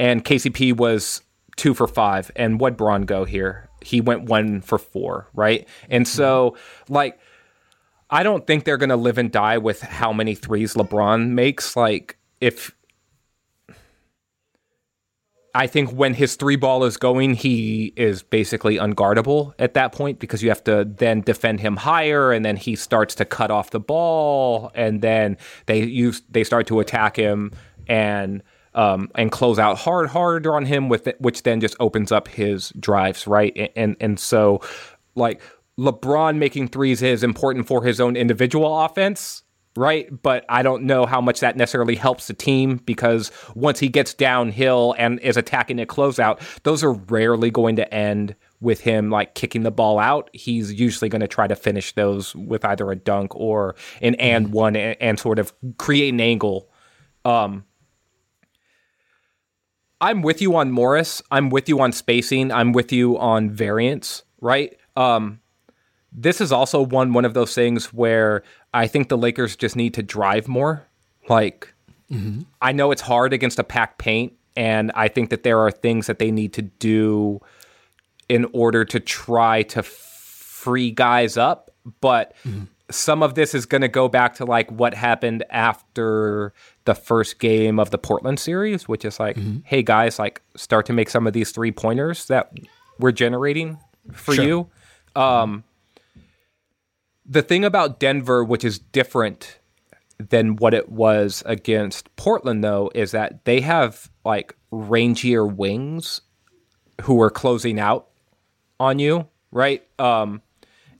and KCP was two for five. And what Bron go here? He went one for four, right? And so, like, I don't think they're to live and die with how many threes LeBron makes. Like, if I think when his three ball is going, he is basically unguardable at that point because you have to then defend him higher, and then he starts to cut off the ball, and then they use they start to attack him and um, and close out hard harder on him with it, which then just opens up his drives, right? And and, and so like LeBron making threes is important for his own individual offense right? But I don't know how much that necessarily helps the team because once he gets downhill and is attacking a closeout, those are rarely going to end with him like kicking the ball out. He's usually going to try to finish those with either a dunk or an and one and, and sort of create an angle. Um, I'm with you on Morris. I'm with you on spacing. I'm with you on variance, right? Um, this is also one one of those things where I think the Lakers just need to drive more. Like I know it's hard against a packed paint, and I think that there are things that they need to do in order to try to free guys up, but some of this is going to go back to like what happened after the first game of the Portland series, which is like, hey guys, like start to make some of these three pointers that we're generating for Sure. you. Um, the thing about Denver, which is different than what it was against Portland, though, is that they have like rangier wings who are closing out on you, right? Um,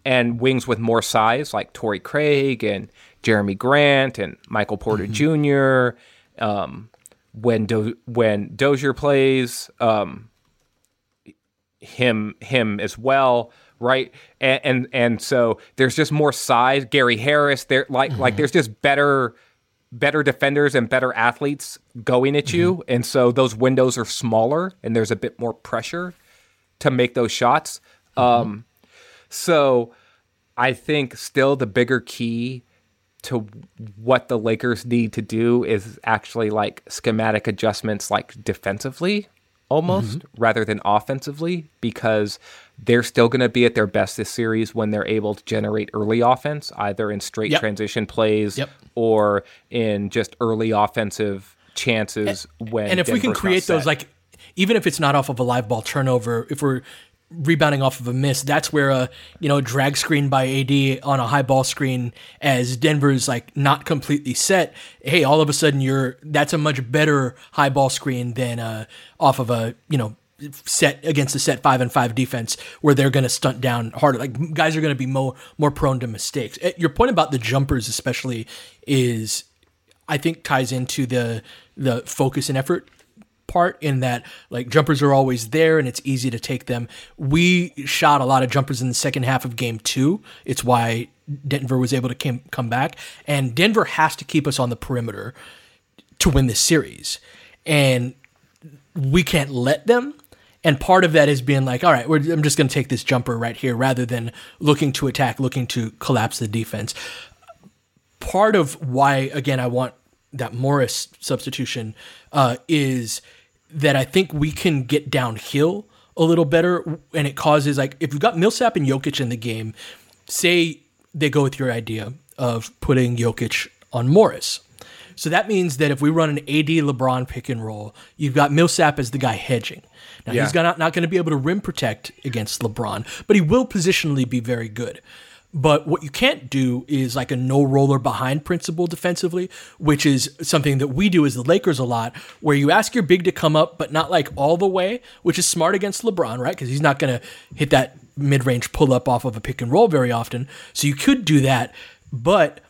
and wings with more size, like Torrey Craig and Jerami Grant and Michael Porter Jr. Um, when Do- when Dozier plays, um, him him as well, right? And, and and so there's just more size. Gary Harris, there like mm-hmm. like there's just better better defenders and better athletes going at you, mm-hmm. and so those windows are smaller, and there's a bit more pressure to make those shots. Mm-hmm. Um, so I think still the bigger key to what the Lakers need to do is actually like schematic adjustments, like defensively almost mm-hmm. rather than offensively because they're still going to be at their best this series when they're able to generate early offense either in straight yep. transition plays yep. or in just early offensive chances and, when and if Denver's we can create those like even if it's not off of a live ball turnover if we're rebounding off of a miss. That's where a you know drag screen by AD on a high ball screen as Denver's like not completely set. Hey, all of a sudden you're that's a much better high ball screen than uh, off of a you know set against a set five and five defense where they're going to stunt down harder. Like guys are going to be more more prone to mistakes. Eh, your point about the jumpers especially is I think ties into the the focus and effort part in that like jumpers are always there and it's easy to take them. We shot a lot of jumpers in the second half of game two. It's why Denver was able to came, come back. And Denver has to keep us on the perimeter to win this series. And we can't let them. And part of that is being like, all right, I'm just going to take this jumper right here rather than looking to attack, looking to collapse the defense. Part of why, again, I want that Morris substitution uh, is that I think we can get downhill a little better, and it causes like if you've got Millsap and Jokic in the game, say they go with your idea of putting Jokic on Morris. So that means that if we run an AD LeBron pick and roll, you've got Millsap as the guy hedging. Now yeah. he's not, not going to be able to rim protect against LeBron, but he will positionally be very good. But what you can't do is like a no roller behind principle defensively, which is something that we do as the Lakers a lot, where you ask your big to come up, but not like all the way, which is smart against LeBron, right? Because he's not going to hit that mid range pull up off of a pick and roll very often. So you could do that, but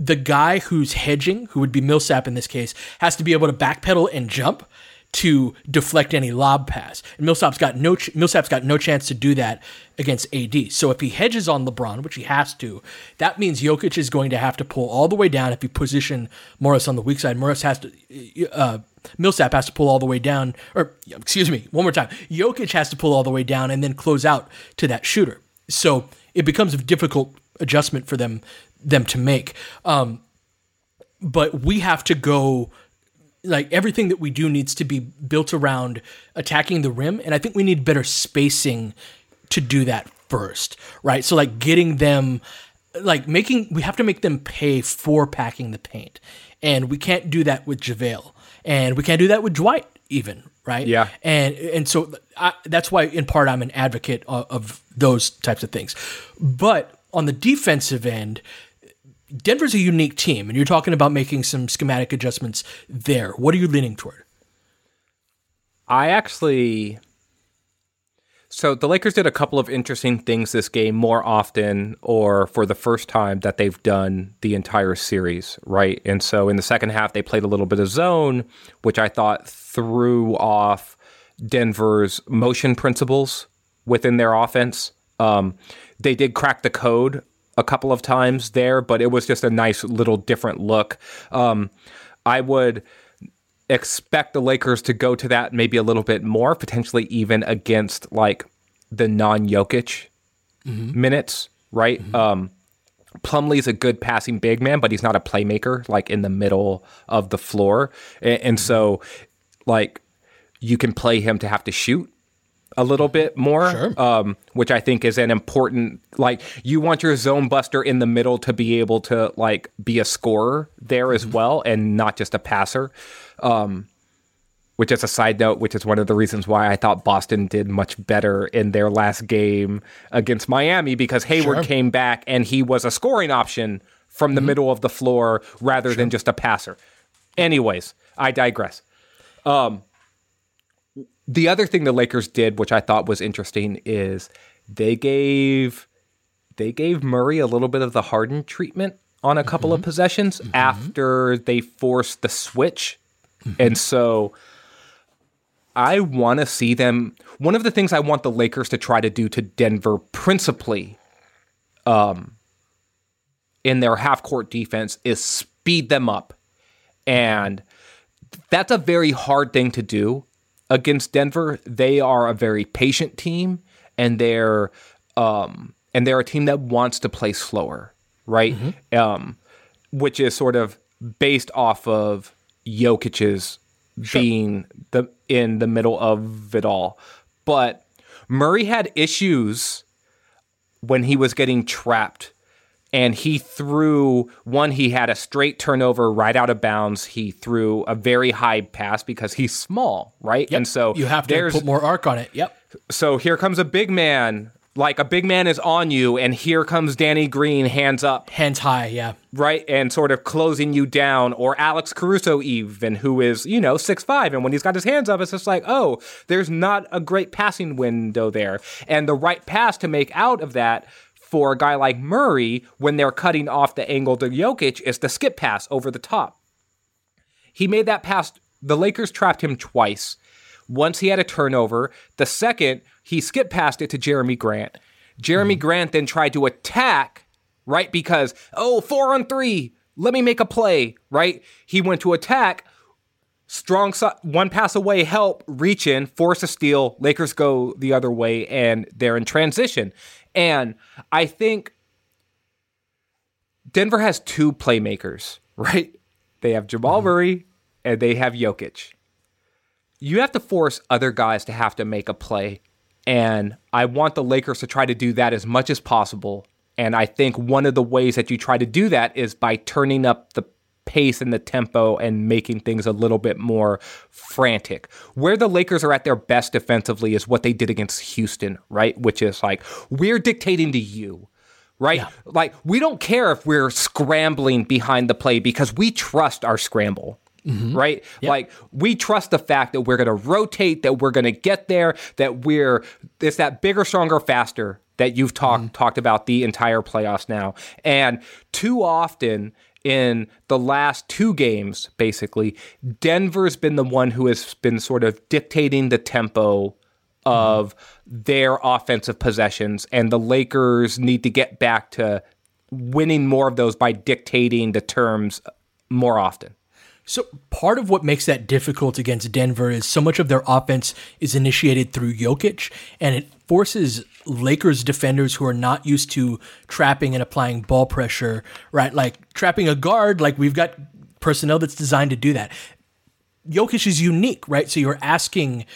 the guy who's hedging, who would be Millsap in this case, has to be able to backpedal and jump to deflect any lob pass. And Millsap's got no ch- Millsap's got no chance to do that against AD. So if he hedges on LeBron, which he has to, that means Jokic is going to have to pull all the way down. If you position Morris on the weak side, Morris has to. Uh, Millsap has to pull all the way down, or excuse me, one more time. Jokic has to pull all the way down and then close out to that shooter. So it becomes a difficult adjustment for them them to make. Um, but we have to go like everything that we do needs to be built around attacking the rim and i think we need better spacing to do that first right? So like getting them like making we have to make them pay for packing the paint and we can't do that with JaVale and we can't do that with Dwight even right? Yeah. And and so I, that's why in part I'm an advocate of, of those types of things. But on the defensive end Denver's a unique team, and you're talking about making some schematic adjustments there. What are you leaning toward? I actually. So the Lakers did a couple of interesting things this game more often or for the first time that they've done the entire series, right? And so in the second half, they played a little bit of zone, which I thought threw off Denver's motion principles within their offense. Um, they did crack the code a couple of times there, but it was just a nice little different look. Um, I would expect the Lakers to go to that maybe a little bit more, potentially even against like the non Jokic mm-hmm. minutes, right? Mm-hmm. Um, Plumlee's a good passing big man, but he's not a playmaker like in the middle of the floor. And, and so, like, you can play him to have to shoot a little bit more, sure. um, which I think is an important. Like, you want your zone buster in the middle to be able to like be a scorer there as mm-hmm. well, and not just a passer. Um, which is a side note, which is one of the reasons why I thought Boston did much better in their last game against Miami because Hayward sure. came back and he was a scoring option from the mm-hmm. middle of the floor rather sure. than just a passer. Anyways, I digress. Um, the other thing the Lakers did, which I thought was interesting, is they gave they gave Murray a little bit of the Harden treatment on a couple mm-hmm. of possessions mm-hmm. after they forced the switch And so I want to see them. One of the things I want the Lakers to try to do to Denver, principally, um, in their half court defense, is speed them up, and that's a very hard thing to do against Denver. They are a very patient team, and they're um, and they're a team that wants to play slower, right? Um, which is sort of based off of Jokic's being the in the middle of it all. But Murray had issues when he was getting trapped. And he threw one, he had a straight turnover right out of bounds. He threw a very high pass because he's small, right? And so you have to put more arc on it. Yep. so here comes a big man, like a big man is on you, and here comes Danny Green, hands up, Hands high. Yeah. right, and sort of closing you down, or Alex Caruso, even who is you know six five, and when he's got his hands up, it's just like, oh, there's not a great passing window there, and the right pass to make out of that. For a guy like Murray, when they're cutting off the angle to Jokic, is the skip pass over the top. He made that pass. The Lakers trapped him twice. Once he had a turnover. The second, he skipped past it to Jerami Grant. Jerami mm-hmm. Grant then tried to attack, right? Because, oh, four on three, let me make a play, right? He went to attack. Strong si- one pass away, help, reach in, force a steal. Lakers go the other way, and they're in transition. And I think Denver has two playmakers, right? They have Jamal mm-hmm. Murray and they have Jokic. You have to force other guys to have to make a play. And I want the Lakers to try to do that as much as possible. And I think one of the ways that you try to do that is by turning up the pace and the tempo and making things a little bit more frantic. Where the Lakers are at their best defensively is what they did against Houston, right? Which is like, we're dictating to you right? Like we don't care if we're scrambling behind the play because we trust our scramble. Mm-hmm. Right? Like we trust the fact that we're going to rotate, that we're going to get there, that we're it's that bigger, stronger, faster that you've talked mm-hmm. talked about the entire playoffs now. And too often in the last two games, basically, Denver's been the one who has been sort of dictating the tempo of their offensive possessions, and the Lakers need to get back to winning more of those by dictating the terms more often. So part of what makes that difficult against Denver is so much of their offense is initiated through Jokic, and it forces Lakers defenders who are not used to trapping and applying ball pressure, right? Like trapping a guard, like we've got personnel that's designed to do that. Jokic is unique, right? So you're asking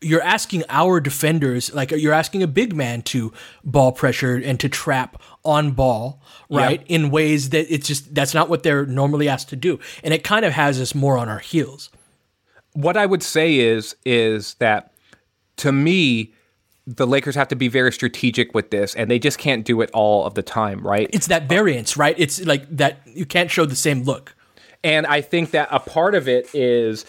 you're asking our defenders, like you're asking a big man to ball pressure and to trap on ball, right? In ways that it's just that's not what they're normally asked to do. And it kind of has us more on our heels. What I would say is is that to me the Lakers have to be very strategic with this and they just can't do it all of the time, right? It's that variance, right? It's like that you can't show the same look. And I think that a part of it is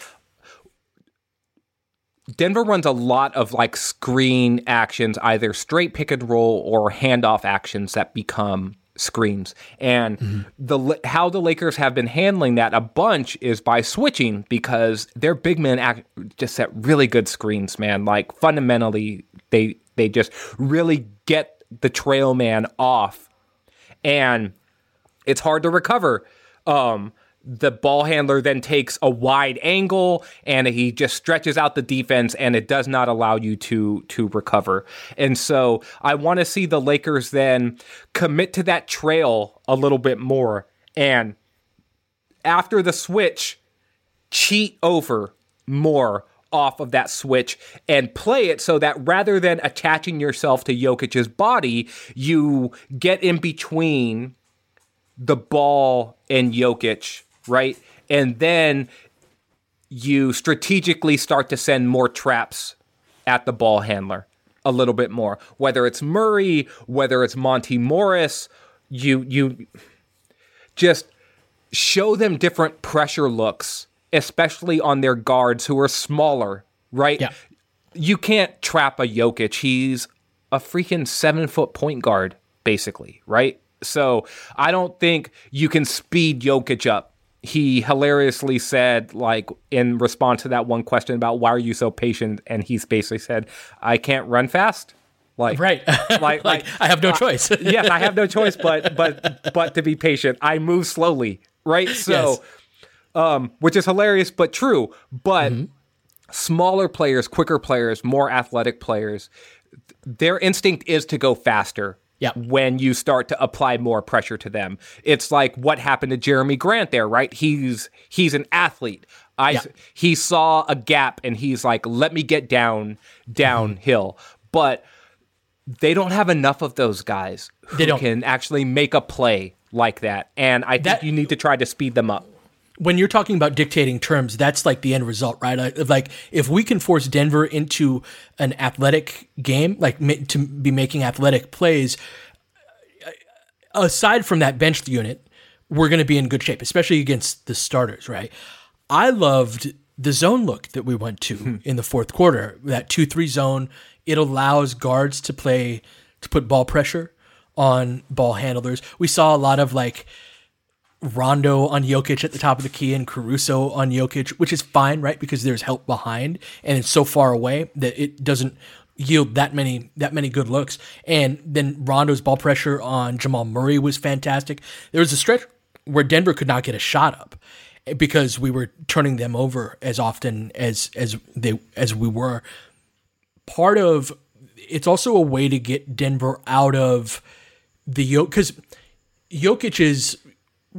Denver runs a lot of like screen actions, either straight pick and roll or handoff actions that become screens. And the how the Lakers have been handling that a bunch is by switching because their big men act, just set really good screens, man. Like fundamentally, they they just really get the trail man off, and it's hard to recover. Um, the ball handler then takes a wide angle and he just stretches out the defense and it does not allow you to to recover. And so I want to see the Lakers then commit to that trail a little bit more and after the switch cheat over more off of that switch and play it so that rather than attaching yourself to Jokic's body, you get in between the ball and Jokic, right? And then you strategically start to send more traps at the ball handler a little bit more. Whether it's Murray, whether it's Monte Morris, you you just show them different pressure looks, especially on their guards who are smaller, right? Yeah. You can't trap a Jokic. He's a freaking seven foot point guard, basically, right? So I don't think you can speed Jokic up he hilariously said, like, in response to that one question about why are you so patient, and he's basically said, "I can't run fast." Like, right, like, like, like I have no uh, choice. yes, I have no choice, but but but to be patient, I move slowly, right? So, Yes. um, which is hilarious but true. But smaller players, quicker players, more athletic players, their instinct is to go faster. Yeah. When you start to apply more pressure to them, it's like what happened to Jerami Grant there, right? He's he's an athlete. I Yeah. he saw a gap and he's like, let me get down downhill. Mm-hmm. But they don't have enough of those guys who can actually make a play like that. And I think That- you need to try to speed them up. When you're talking about dictating terms, that's like the end result, right? Uh, Like if we can force Denver into an athletic game, like to be making athletic plays, uh, aside from that bench unit, we're going to be in good shape, especially against the starters, right? I loved the zone look that we went to in the fourth quarter. That two three zone, it allows guards to play to put ball pressure on ball handlers. We saw a lot of like Rondo on Jokic at the top of the key and Caruso on Jokic, which is fine, right? Because there's help behind and it's so far away that it doesn't yield that many that many good looks. And then Rondo's ball pressure on Jamal Murray was fantastic. There was a stretch where Denver could not get a shot up because we were turning them over as often as as they as we were. Part of it's also a way to get Denver out of the yoke because Jokic is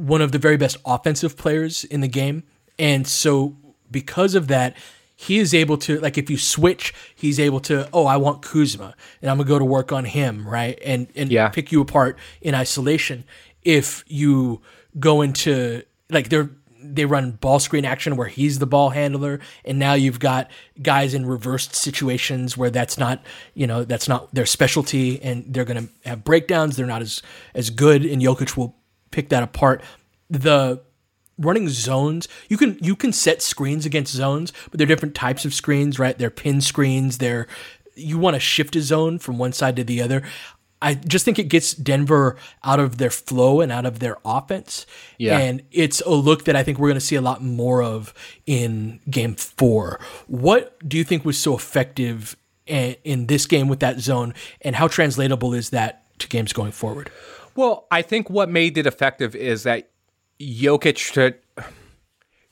one of the very best offensive players in the game. And so because of that, he is able to like if you switch, he's able to, oh, I want Kuzma and I'm gonna go to work on him, right? And and Yeah. pick you apart in isolation. If you go into like they're they run ball screen action where he's the ball handler and now you've got guys in reversed situations where that's not you know that's not their specialty and they're going to have breakdowns they're not as as good and Jokic will pick that apart the running zones you can you can set screens against zones but they're different types of screens right they're pin screens they're you want to shift a zone from one side to the other I just think it gets Denver out of their flow and out of their offense. Yeah. And it's a look that I think we're going to see a lot more of in game four. What do you think was so effective in, in this game with that zone, and how translatable is that to games going forward? Well, I think what made it effective is that Jokic should,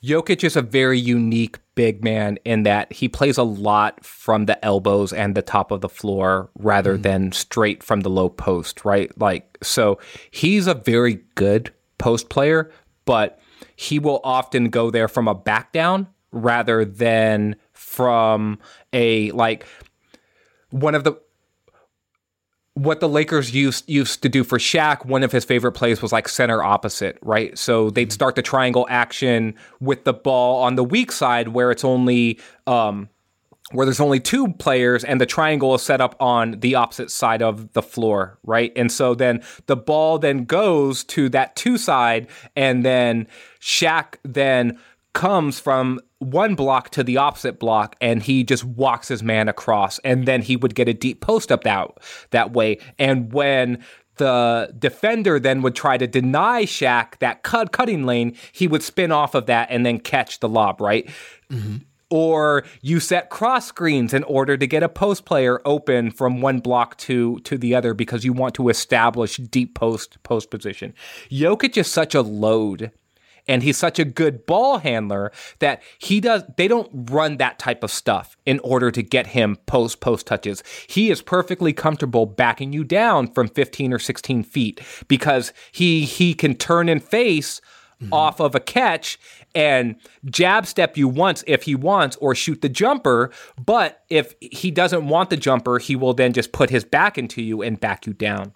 Jokic is a very unique big man in that he plays a lot from the elbows and the top of the floor rather mm-hmm. than straight from the low post, right? Like so he's a very good post player, but he will often go there from a back down rather than from a like one of the what the Lakers used used to do for Shaq, one of his favorite plays was like center opposite, right? So they'd start the triangle action with the ball on the weak side where it's only um, where there's only two players and the triangle is set up on the opposite side of the floor, right? And so then the ball then goes to that two side and then Shaq then comes from one block to the opposite block and he just walks his man across and then he would get a deep post up that that way. And when the defender then would try to deny Shaq that cut cutting lane he would spin off of that and then catch the lob right? Mm-hmm. Or you set cross screens in order to get a post player open from one block to to the other because you want to establish deep post post position. Jokic is such a load and he's such a good ball handler that he does they don't run that type of stuff in order to get him post post touches. He is perfectly comfortable backing you down from 15 or 16 feet because he he can turn and face mm-hmm. off of a catch and jab step you once if he wants or shoot the jumper. But if he doesn't want the jumper, he will then just put his back into you and back you down.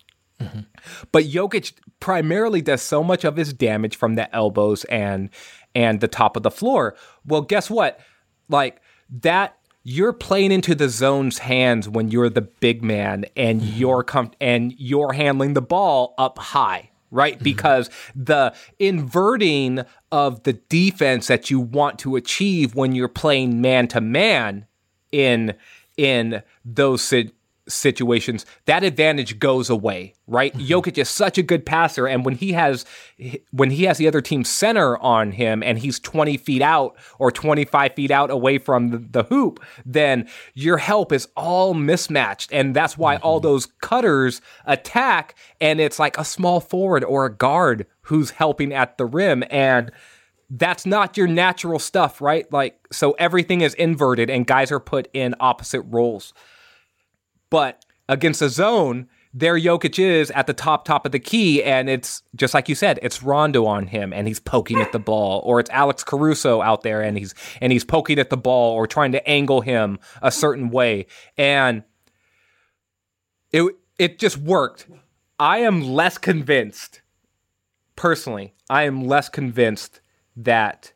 But Jokic primarily does so much of his damage from the elbows and and the top of the floor. Well, guess what? Like that you're playing into the zone's hands when you're the big man and mm-hmm. you're com- and you're handling the ball up high right? Mm-hmm. Because the inverting of the defense that you want to achieve when you're playing man to man in in those si- situations, that advantage goes away, right? Mm-hmm. Jokic is such a good passer, and when he has when he has the other team center on him, and he's twenty feet out or twenty five feet out away from the, hoop, then your help is all mismatched, and that's why all Mm-hmm. those cutters attack, and it's like a small forward or a guard who's helping at the rim, and that's not your natural stuff, right? Like, so everything is inverted and guys are put in opposite roles. But against a zone, there Jokic is at the top, top of the key, and it's just like you said, it's Rondo on him, and he's poking at the ball, or it's Alex Caruso out there, and he's and he's poking at the ball, or trying to angle him a certain way, and it it just worked. I am less convinced, personally. I am less convinced that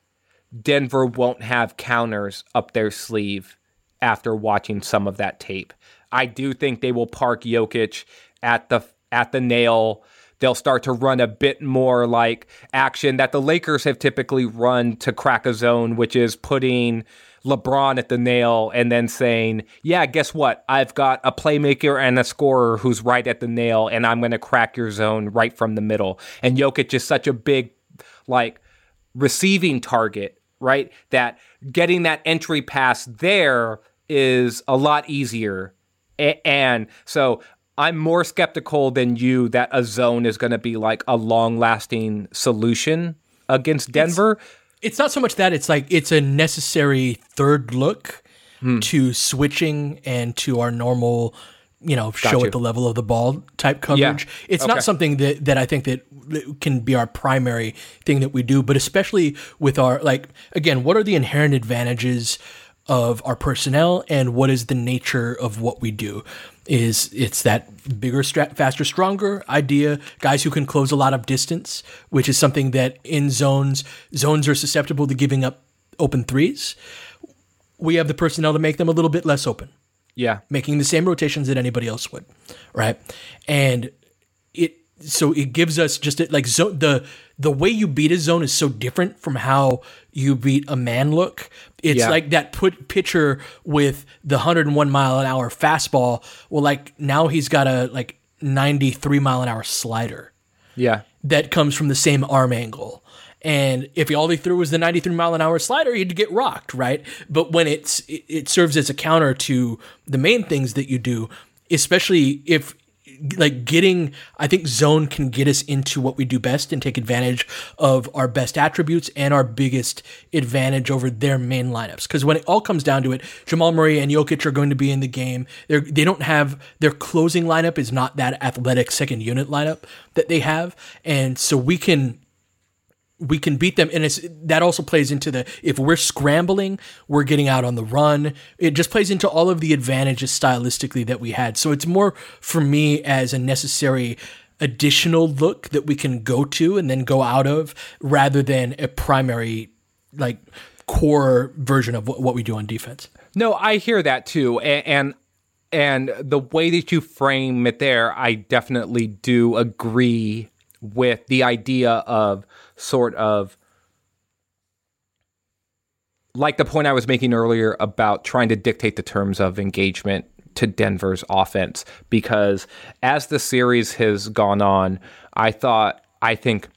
Denver won't have counters up their sleeve after watching some of that tape. I do think they will park Jokic at the at the nail. They'll start to run a bit more like action that the Lakers have typically run to crack a zone, which is putting LeBron at the nail and then saying, "Yeah, guess what? I've got a playmaker and a scorer who's right at the nail, and I'm going to crack your zone right from the middle." And Jokic is such a big, like, receiving target, right? That getting that entry pass there is a lot easier. And so I'm more skeptical than you that a zone is going to be like a long lasting solution against Denver. It's not so much that it's like it's a necessary third look Hmm. to switching and to our normal, you know, show you. at the level of the ball type coverage. It's Okay. not something that that I think that can be our primary thing that we do, but especially with our like again, what are the inherent advantages of our personnel and what is the nature of what we do? Is it's that bigger, stra- faster, stronger idea, guys who can close a lot of distance, which is something that in zones, zones are susceptible to giving up open threes. We have the personnel to make them a little bit less open Yeah. making the same rotations that anybody else would, right? And it so it gives us just a, like zone the the way you beat a zone is so different from how you beat a man look. It's Yeah. like that put pitcher with the 101 mile an hour fastball. Well, like now he's got a like 93 mile an hour slider Yeah. that comes from the same arm angle. And if all he threw was the 93 mile an hour slider, he'd get rocked, right? But when it's it, it serves as a counter to the main things that you do, especially if like getting I think zone can get us into what we do best and take advantage of our best attributes and our biggest advantage over their main lineups. Because when it all comes down to it, Jamal Murray and Jokic are going to be in the game. They're they don't have their closing lineup is not that athletic second unit lineup that they have, and so we can we can beat them. And it's that also plays into the if we're scrambling we're getting out on the run. It just plays into all of the advantages stylistically that we had. So it's more for me as a necessary additional look that we can go to and then go out of rather than a primary like core version of what, we do on defense. No, I hear that too, and and the way that you frame it there, I definitely do agree with the idea of sort of like the point I was making earlier about trying to dictate the terms of engagement to Denver's offense because as the series has gone on, I thought I think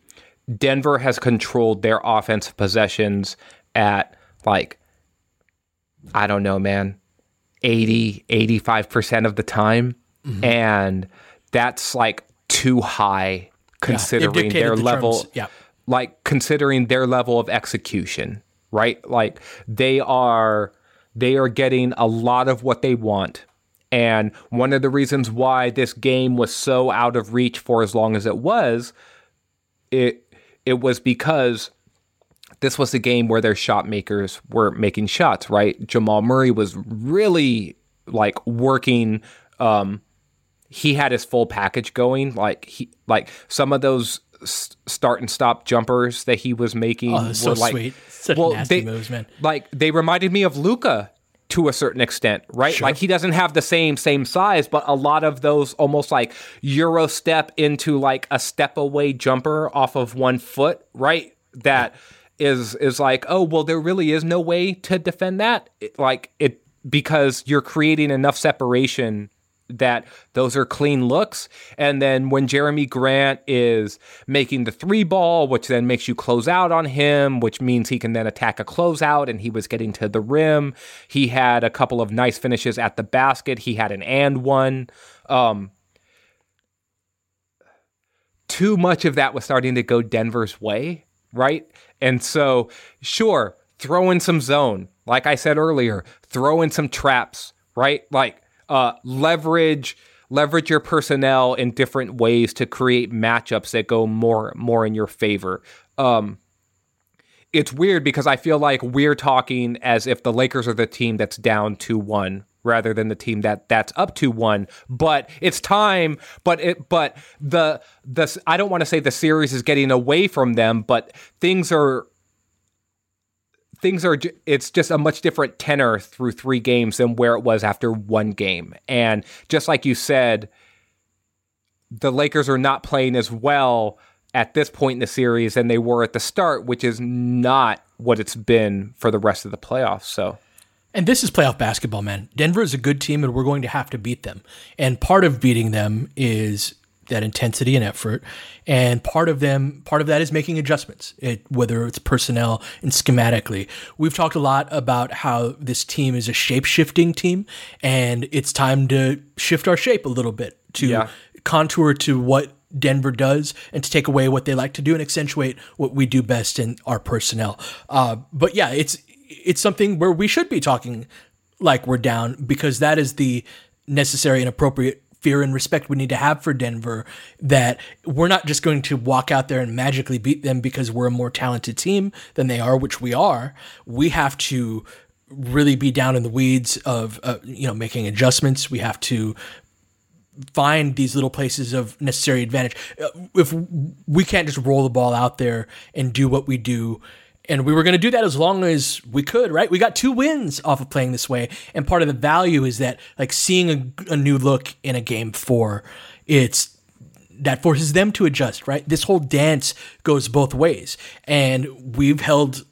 Denver has controlled their offensive possessions at like I don't know, man, 80, 85% of the time. Mm-hmm. And that's like too high considering dictated their the level. terms, yeah. Like considering their level of execution, right? Like they are they are getting a lot of what they want. And one of the reasons why this game was so out of reach for as long as it was, it it was because this was the game where their shot makers were making shots, right? Jamal Murray was really like working um he had his full package going like he like some of those s- start and stop jumpers that he was making Oh, that's so were like sweet. Such well, nasty they, moves, man. Like they reminded me of Luka to a certain extent, right? Like he doesn't have the same same size, but a lot of those almost like Euro step into like a step away jumper off of one foot, right? That is is like, oh well, there really is no way to defend that, It- like it because you're creating enough separation that those are clean looks. And then when Jerami Grant is making the three ball, which then makes you close out on him, which means he can then attack a closeout, and he was getting to the rim. He had a couple of nice finishes at the basket. He had an and one. Um, too much of that was starting to go Denver's way, right? And so, sure, throw in some zone. Like I said earlier, throw in some traps, right? Like uh, leverage leverage your personnel in different ways to create matchups that go more more in your favor. Um, it's weird because I feel like we're talking as if the Lakers are the team that's down 2-1 rather than the team that that's up to one but it's time but it but the the I don't want to say the series is getting away from them but things are things are it's just a much different tenor through three games than where it was after one game and just like you said the lakers are not playing as well at this point in the series than they were at the start which is not what it's been for the rest of the playoffs so and this is playoff basketball, man. Denver is a good team, and we're going to have to beat them. And part of beating them is that intensity and effort. And part of them, part of that is making adjustments, it, whether it's personnel and schematically. We've talked a lot about how this team is a shape shifting team, and it's time to shift our shape a little bit to yeah. contour to what Denver does and to take away what they like to do and accentuate what we do best in our personnel. Uh, but yeah, it's it's something where we should be talking like we're down because that is the necessary and appropriate fear and respect we need to have for Denver that we're not just going to walk out there and magically beat them because we're a more talented team than they are, which we are. We have to really be down in the weeds of uh, you know making adjustments. We have to find these little places of necessary advantage. Uh, if we can't just roll the ball out there and do what we do and we were going to do that as long as we could, right? We got two wins off of playing this way, and part of the value is that like seeing a, a new look in a game four, it's that forces them to adjust, right? This whole dance goes both ways, and we've held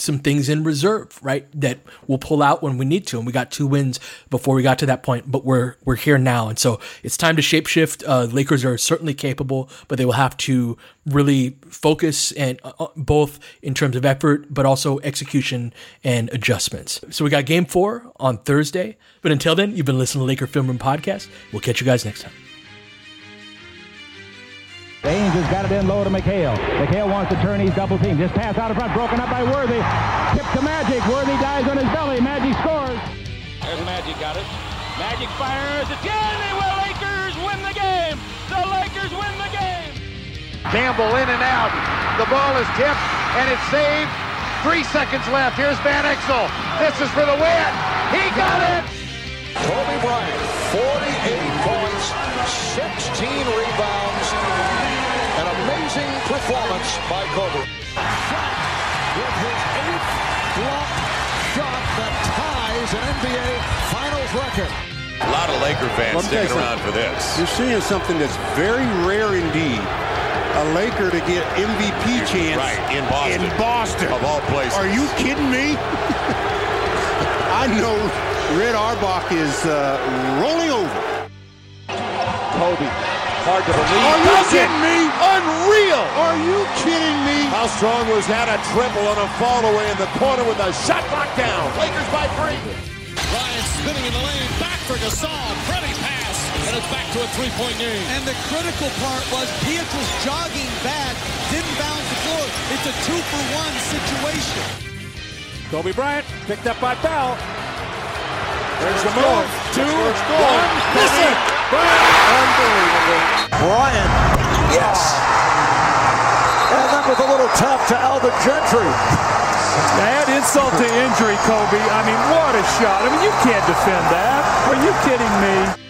some things in reserve, right? That we'll pull out when we need to. And we got two wins before we got to that point, but we're we're here now, and so it's time to shapeshift. Uh, Lakers are certainly capable, but they will have to really focus and uh, uh, both in terms of effort, but also execution and adjustments. So we got Game Four on Thursday. But until then, you've been listening to Laker Film Room podcast. We'll catch you guys next time. Ainge has got it in low to McHale. McHale wants to turn. He's double team. Just pass out of front. Broken up by Worthy. Tip to Magic. Worthy dies on his belly. Magic scores. There's Magic. Got it. Magic fires. It's in. The Lakers win the game. The Lakers win the game. Campbell in and out. The ball is tipped and it's saved. Three seconds left. Here's Van Exel. This is for the win. He got it. Kobe Bryant, 48 points, 16 rebounds, an amazing performance by Kobe. Shot with his eighth block shot that ties an NBA Finals record. A lot of Laker fans sticking around for this. You're seeing something that's very rare indeed. A Laker to get MVP chance right, in Boston. In Boston. Of all places. Are you kidding me? I know Red Auerbach is uh, rolling over. Kobe Hard to believe. Are you kidding me? Unreal. Are you kidding me? How strong was that? A triple on a fall away in the corner with a shot knocked down. Lakers by three. Ryan spinning in the lane. Back for Gasol. Pretty pass. And it's back to a three-point game. And the critical part was Pietrus jogging back. Didn't bounce the floor. It's a two-for-one situation. Kobe Bryant picked up by Bell. There's the move. Two, one, miss it. Unbelievable. Bryant, yes. And that was a little tough to Alvin Gentry. Add insult to injury, Kobe. I mean, what a shot. I mean, you can't defend that. Are you kidding me?